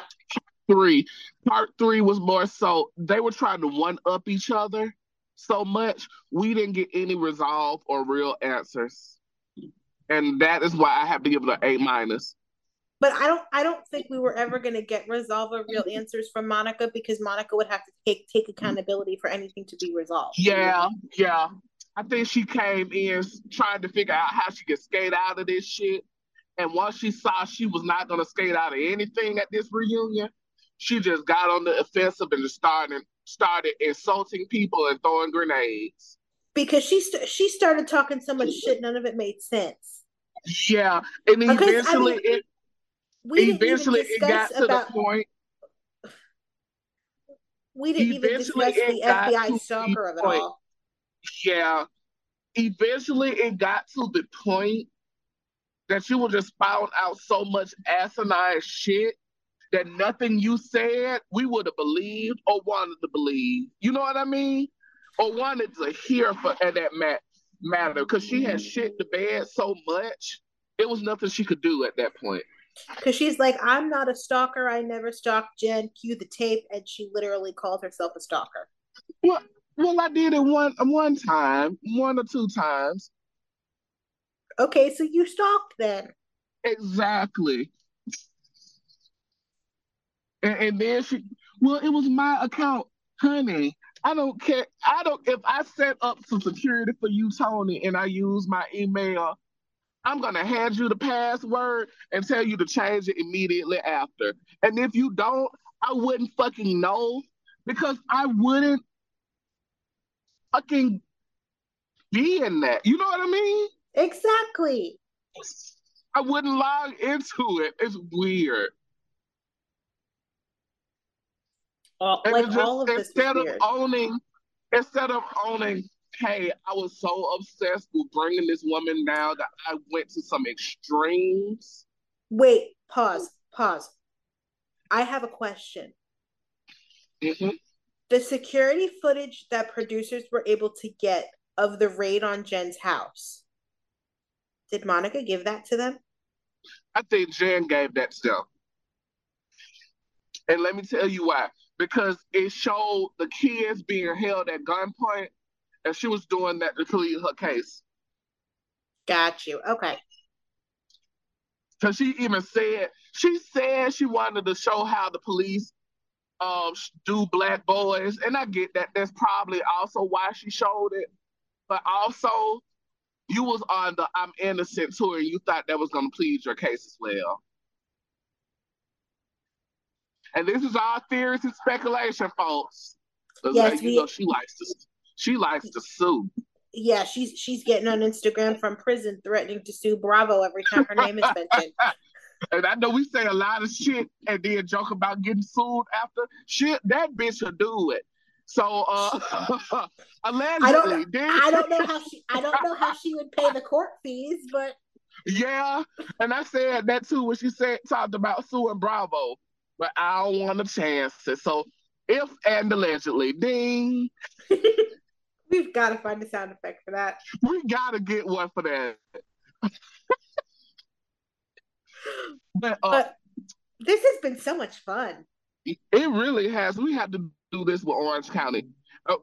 Three. Part three was more so they were trying to one up each other so much we didn't get any resolve or real answers. And that is why I have to give it an A minus. But I don't I don't think we were ever gonna get resolve or real answers from Monica because Monica would have to take take accountability for anything to be resolved. Yeah, yeah. I think she came in trying to figure out how she could skate out of this shit. And once she saw she was not going to skate out of anything at this reunion, she just got on the offensive and started started insulting people and throwing grenades. Because she st- she started talking so much shit, none of it made sense. Yeah, and because, eventually I mean, it eventually it got to about, the point. We didn't even discuss the FBI stalker of it point. all yeah, eventually it got to the point that you were just spouting out so much asinine shit that nothing you said we would have believed or wanted to believe. You know what I mean? Or wanted to hear for at that mat- matter because she had shit the bed so much. It was nothing she could do at that point. Because she's like, I'm not a stalker. I never stalked Jen. Cue the tape, and she literally called herself a stalker. Well, well, I did it one one time, one or two times. Okay, so you stalked then. Exactly. And, and then she, well, it was my account, honey. I don't care. I don't. If I set up some security for you, Toni, and I use my email, I'm gonna hand you the password and tell you to change it immediately after. And if you don't, I wouldn't fucking know because I wouldn't fucking be in that. You know what I mean? Exactly. I wouldn't log into it. It's weird. Like just, all of this instead of owning, instead of owning, hey, I was so obsessed with bringing this woman down that I went to some extremes. Wait, pause, pause. I have a question. Mm-hmm the security footage that producers were able to get of the raid on Jen's house. Did Monica give that to them? I think Jen gave that to them. And let me tell you why. Because it showed the kids being held at gunpoint, and she was doing that to plead her case. Got you. Okay. Because she even said, she said she wanted to show how the police um do black boys, and I get that. That's probably also why she showed it. But also, you was on the "I'm innocent" tour, and you thought that was going to plead your case as well. And this is all theories and speculation, folks. Yes, like, we, you know, she likes to she likes to sue. Yeah, she's she's getting on Instagram from prison, threatening to sue Bravo every time her name is mentioned. *laughs* *laughs* And I know we say a lot of shit and then joke about getting sued after. Shit, that bitch will do it. So uh allegedly, *laughs* I don't, I don't know how she I don't know how she would pay the court fees, but yeah, and I said that too when she said talked about suing Bravo, but I don't want to chance it. So if and allegedly, ding. *laughs* We've got to find a sound effect for that. We got to get one for that. *laughs* but, uh, but this has been so much fun. It really has. We have to do this with Orange County. Uh,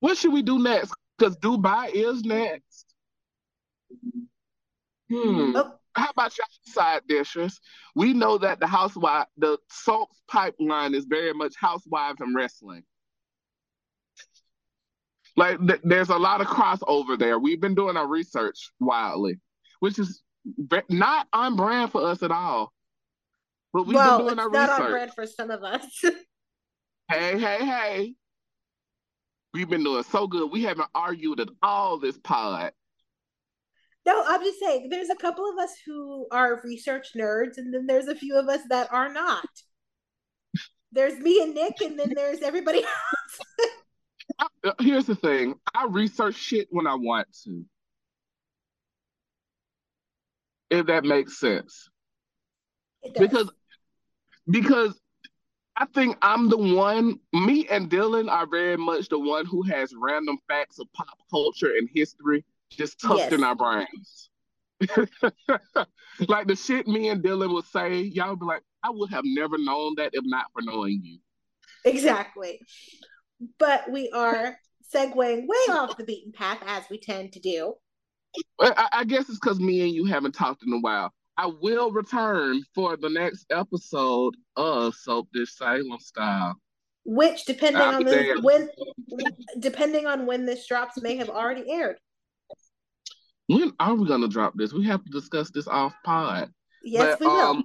what should we do next? Because Dubai is next. Hmm. Oh. How about y'all side dishes? We know that the housewife, the soaps pipeline is very much housewives and wrestling. Like th- there's a lot of crossover there. We've been doing our research wildly, which is not on brand for us at all. But we've well, been doing our research. not research. on brand for some of us. hey, hey, hey. We've been doing so good. We haven't argued at all this pod. No, I'm just saying there's a couple of us who are research nerds, and then there's a few of us that are not. There's me and Nick, and then there's everybody *laughs* else. Uh, here's the thing I research shit when I want to if that makes sense. Because because I think I'm the one. Me and Dylan are very much the one who has random facts of pop culture and history just tucked yes. in our brains. *laughs* like the shit me and Dylan would say, y'all would be like, I would have never known that if not for knowing you. Exactly. But we are segueing way off the beaten path as we tend to do. I, I guess it's because me and you haven't talked in a while. I will return for the next episode of Soap Dish Salem Style. Which, depending on this, when, depending on when this drops, may have already aired. When are we gonna drop this? We have to discuss this off pod. Yes, but, we will. Um,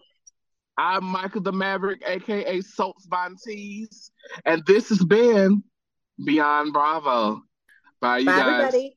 I'm Michael the Maverick, aka Soaps Von Tees, and this has been Beyond Bravo. Bye, you Bye, guys. Everybody.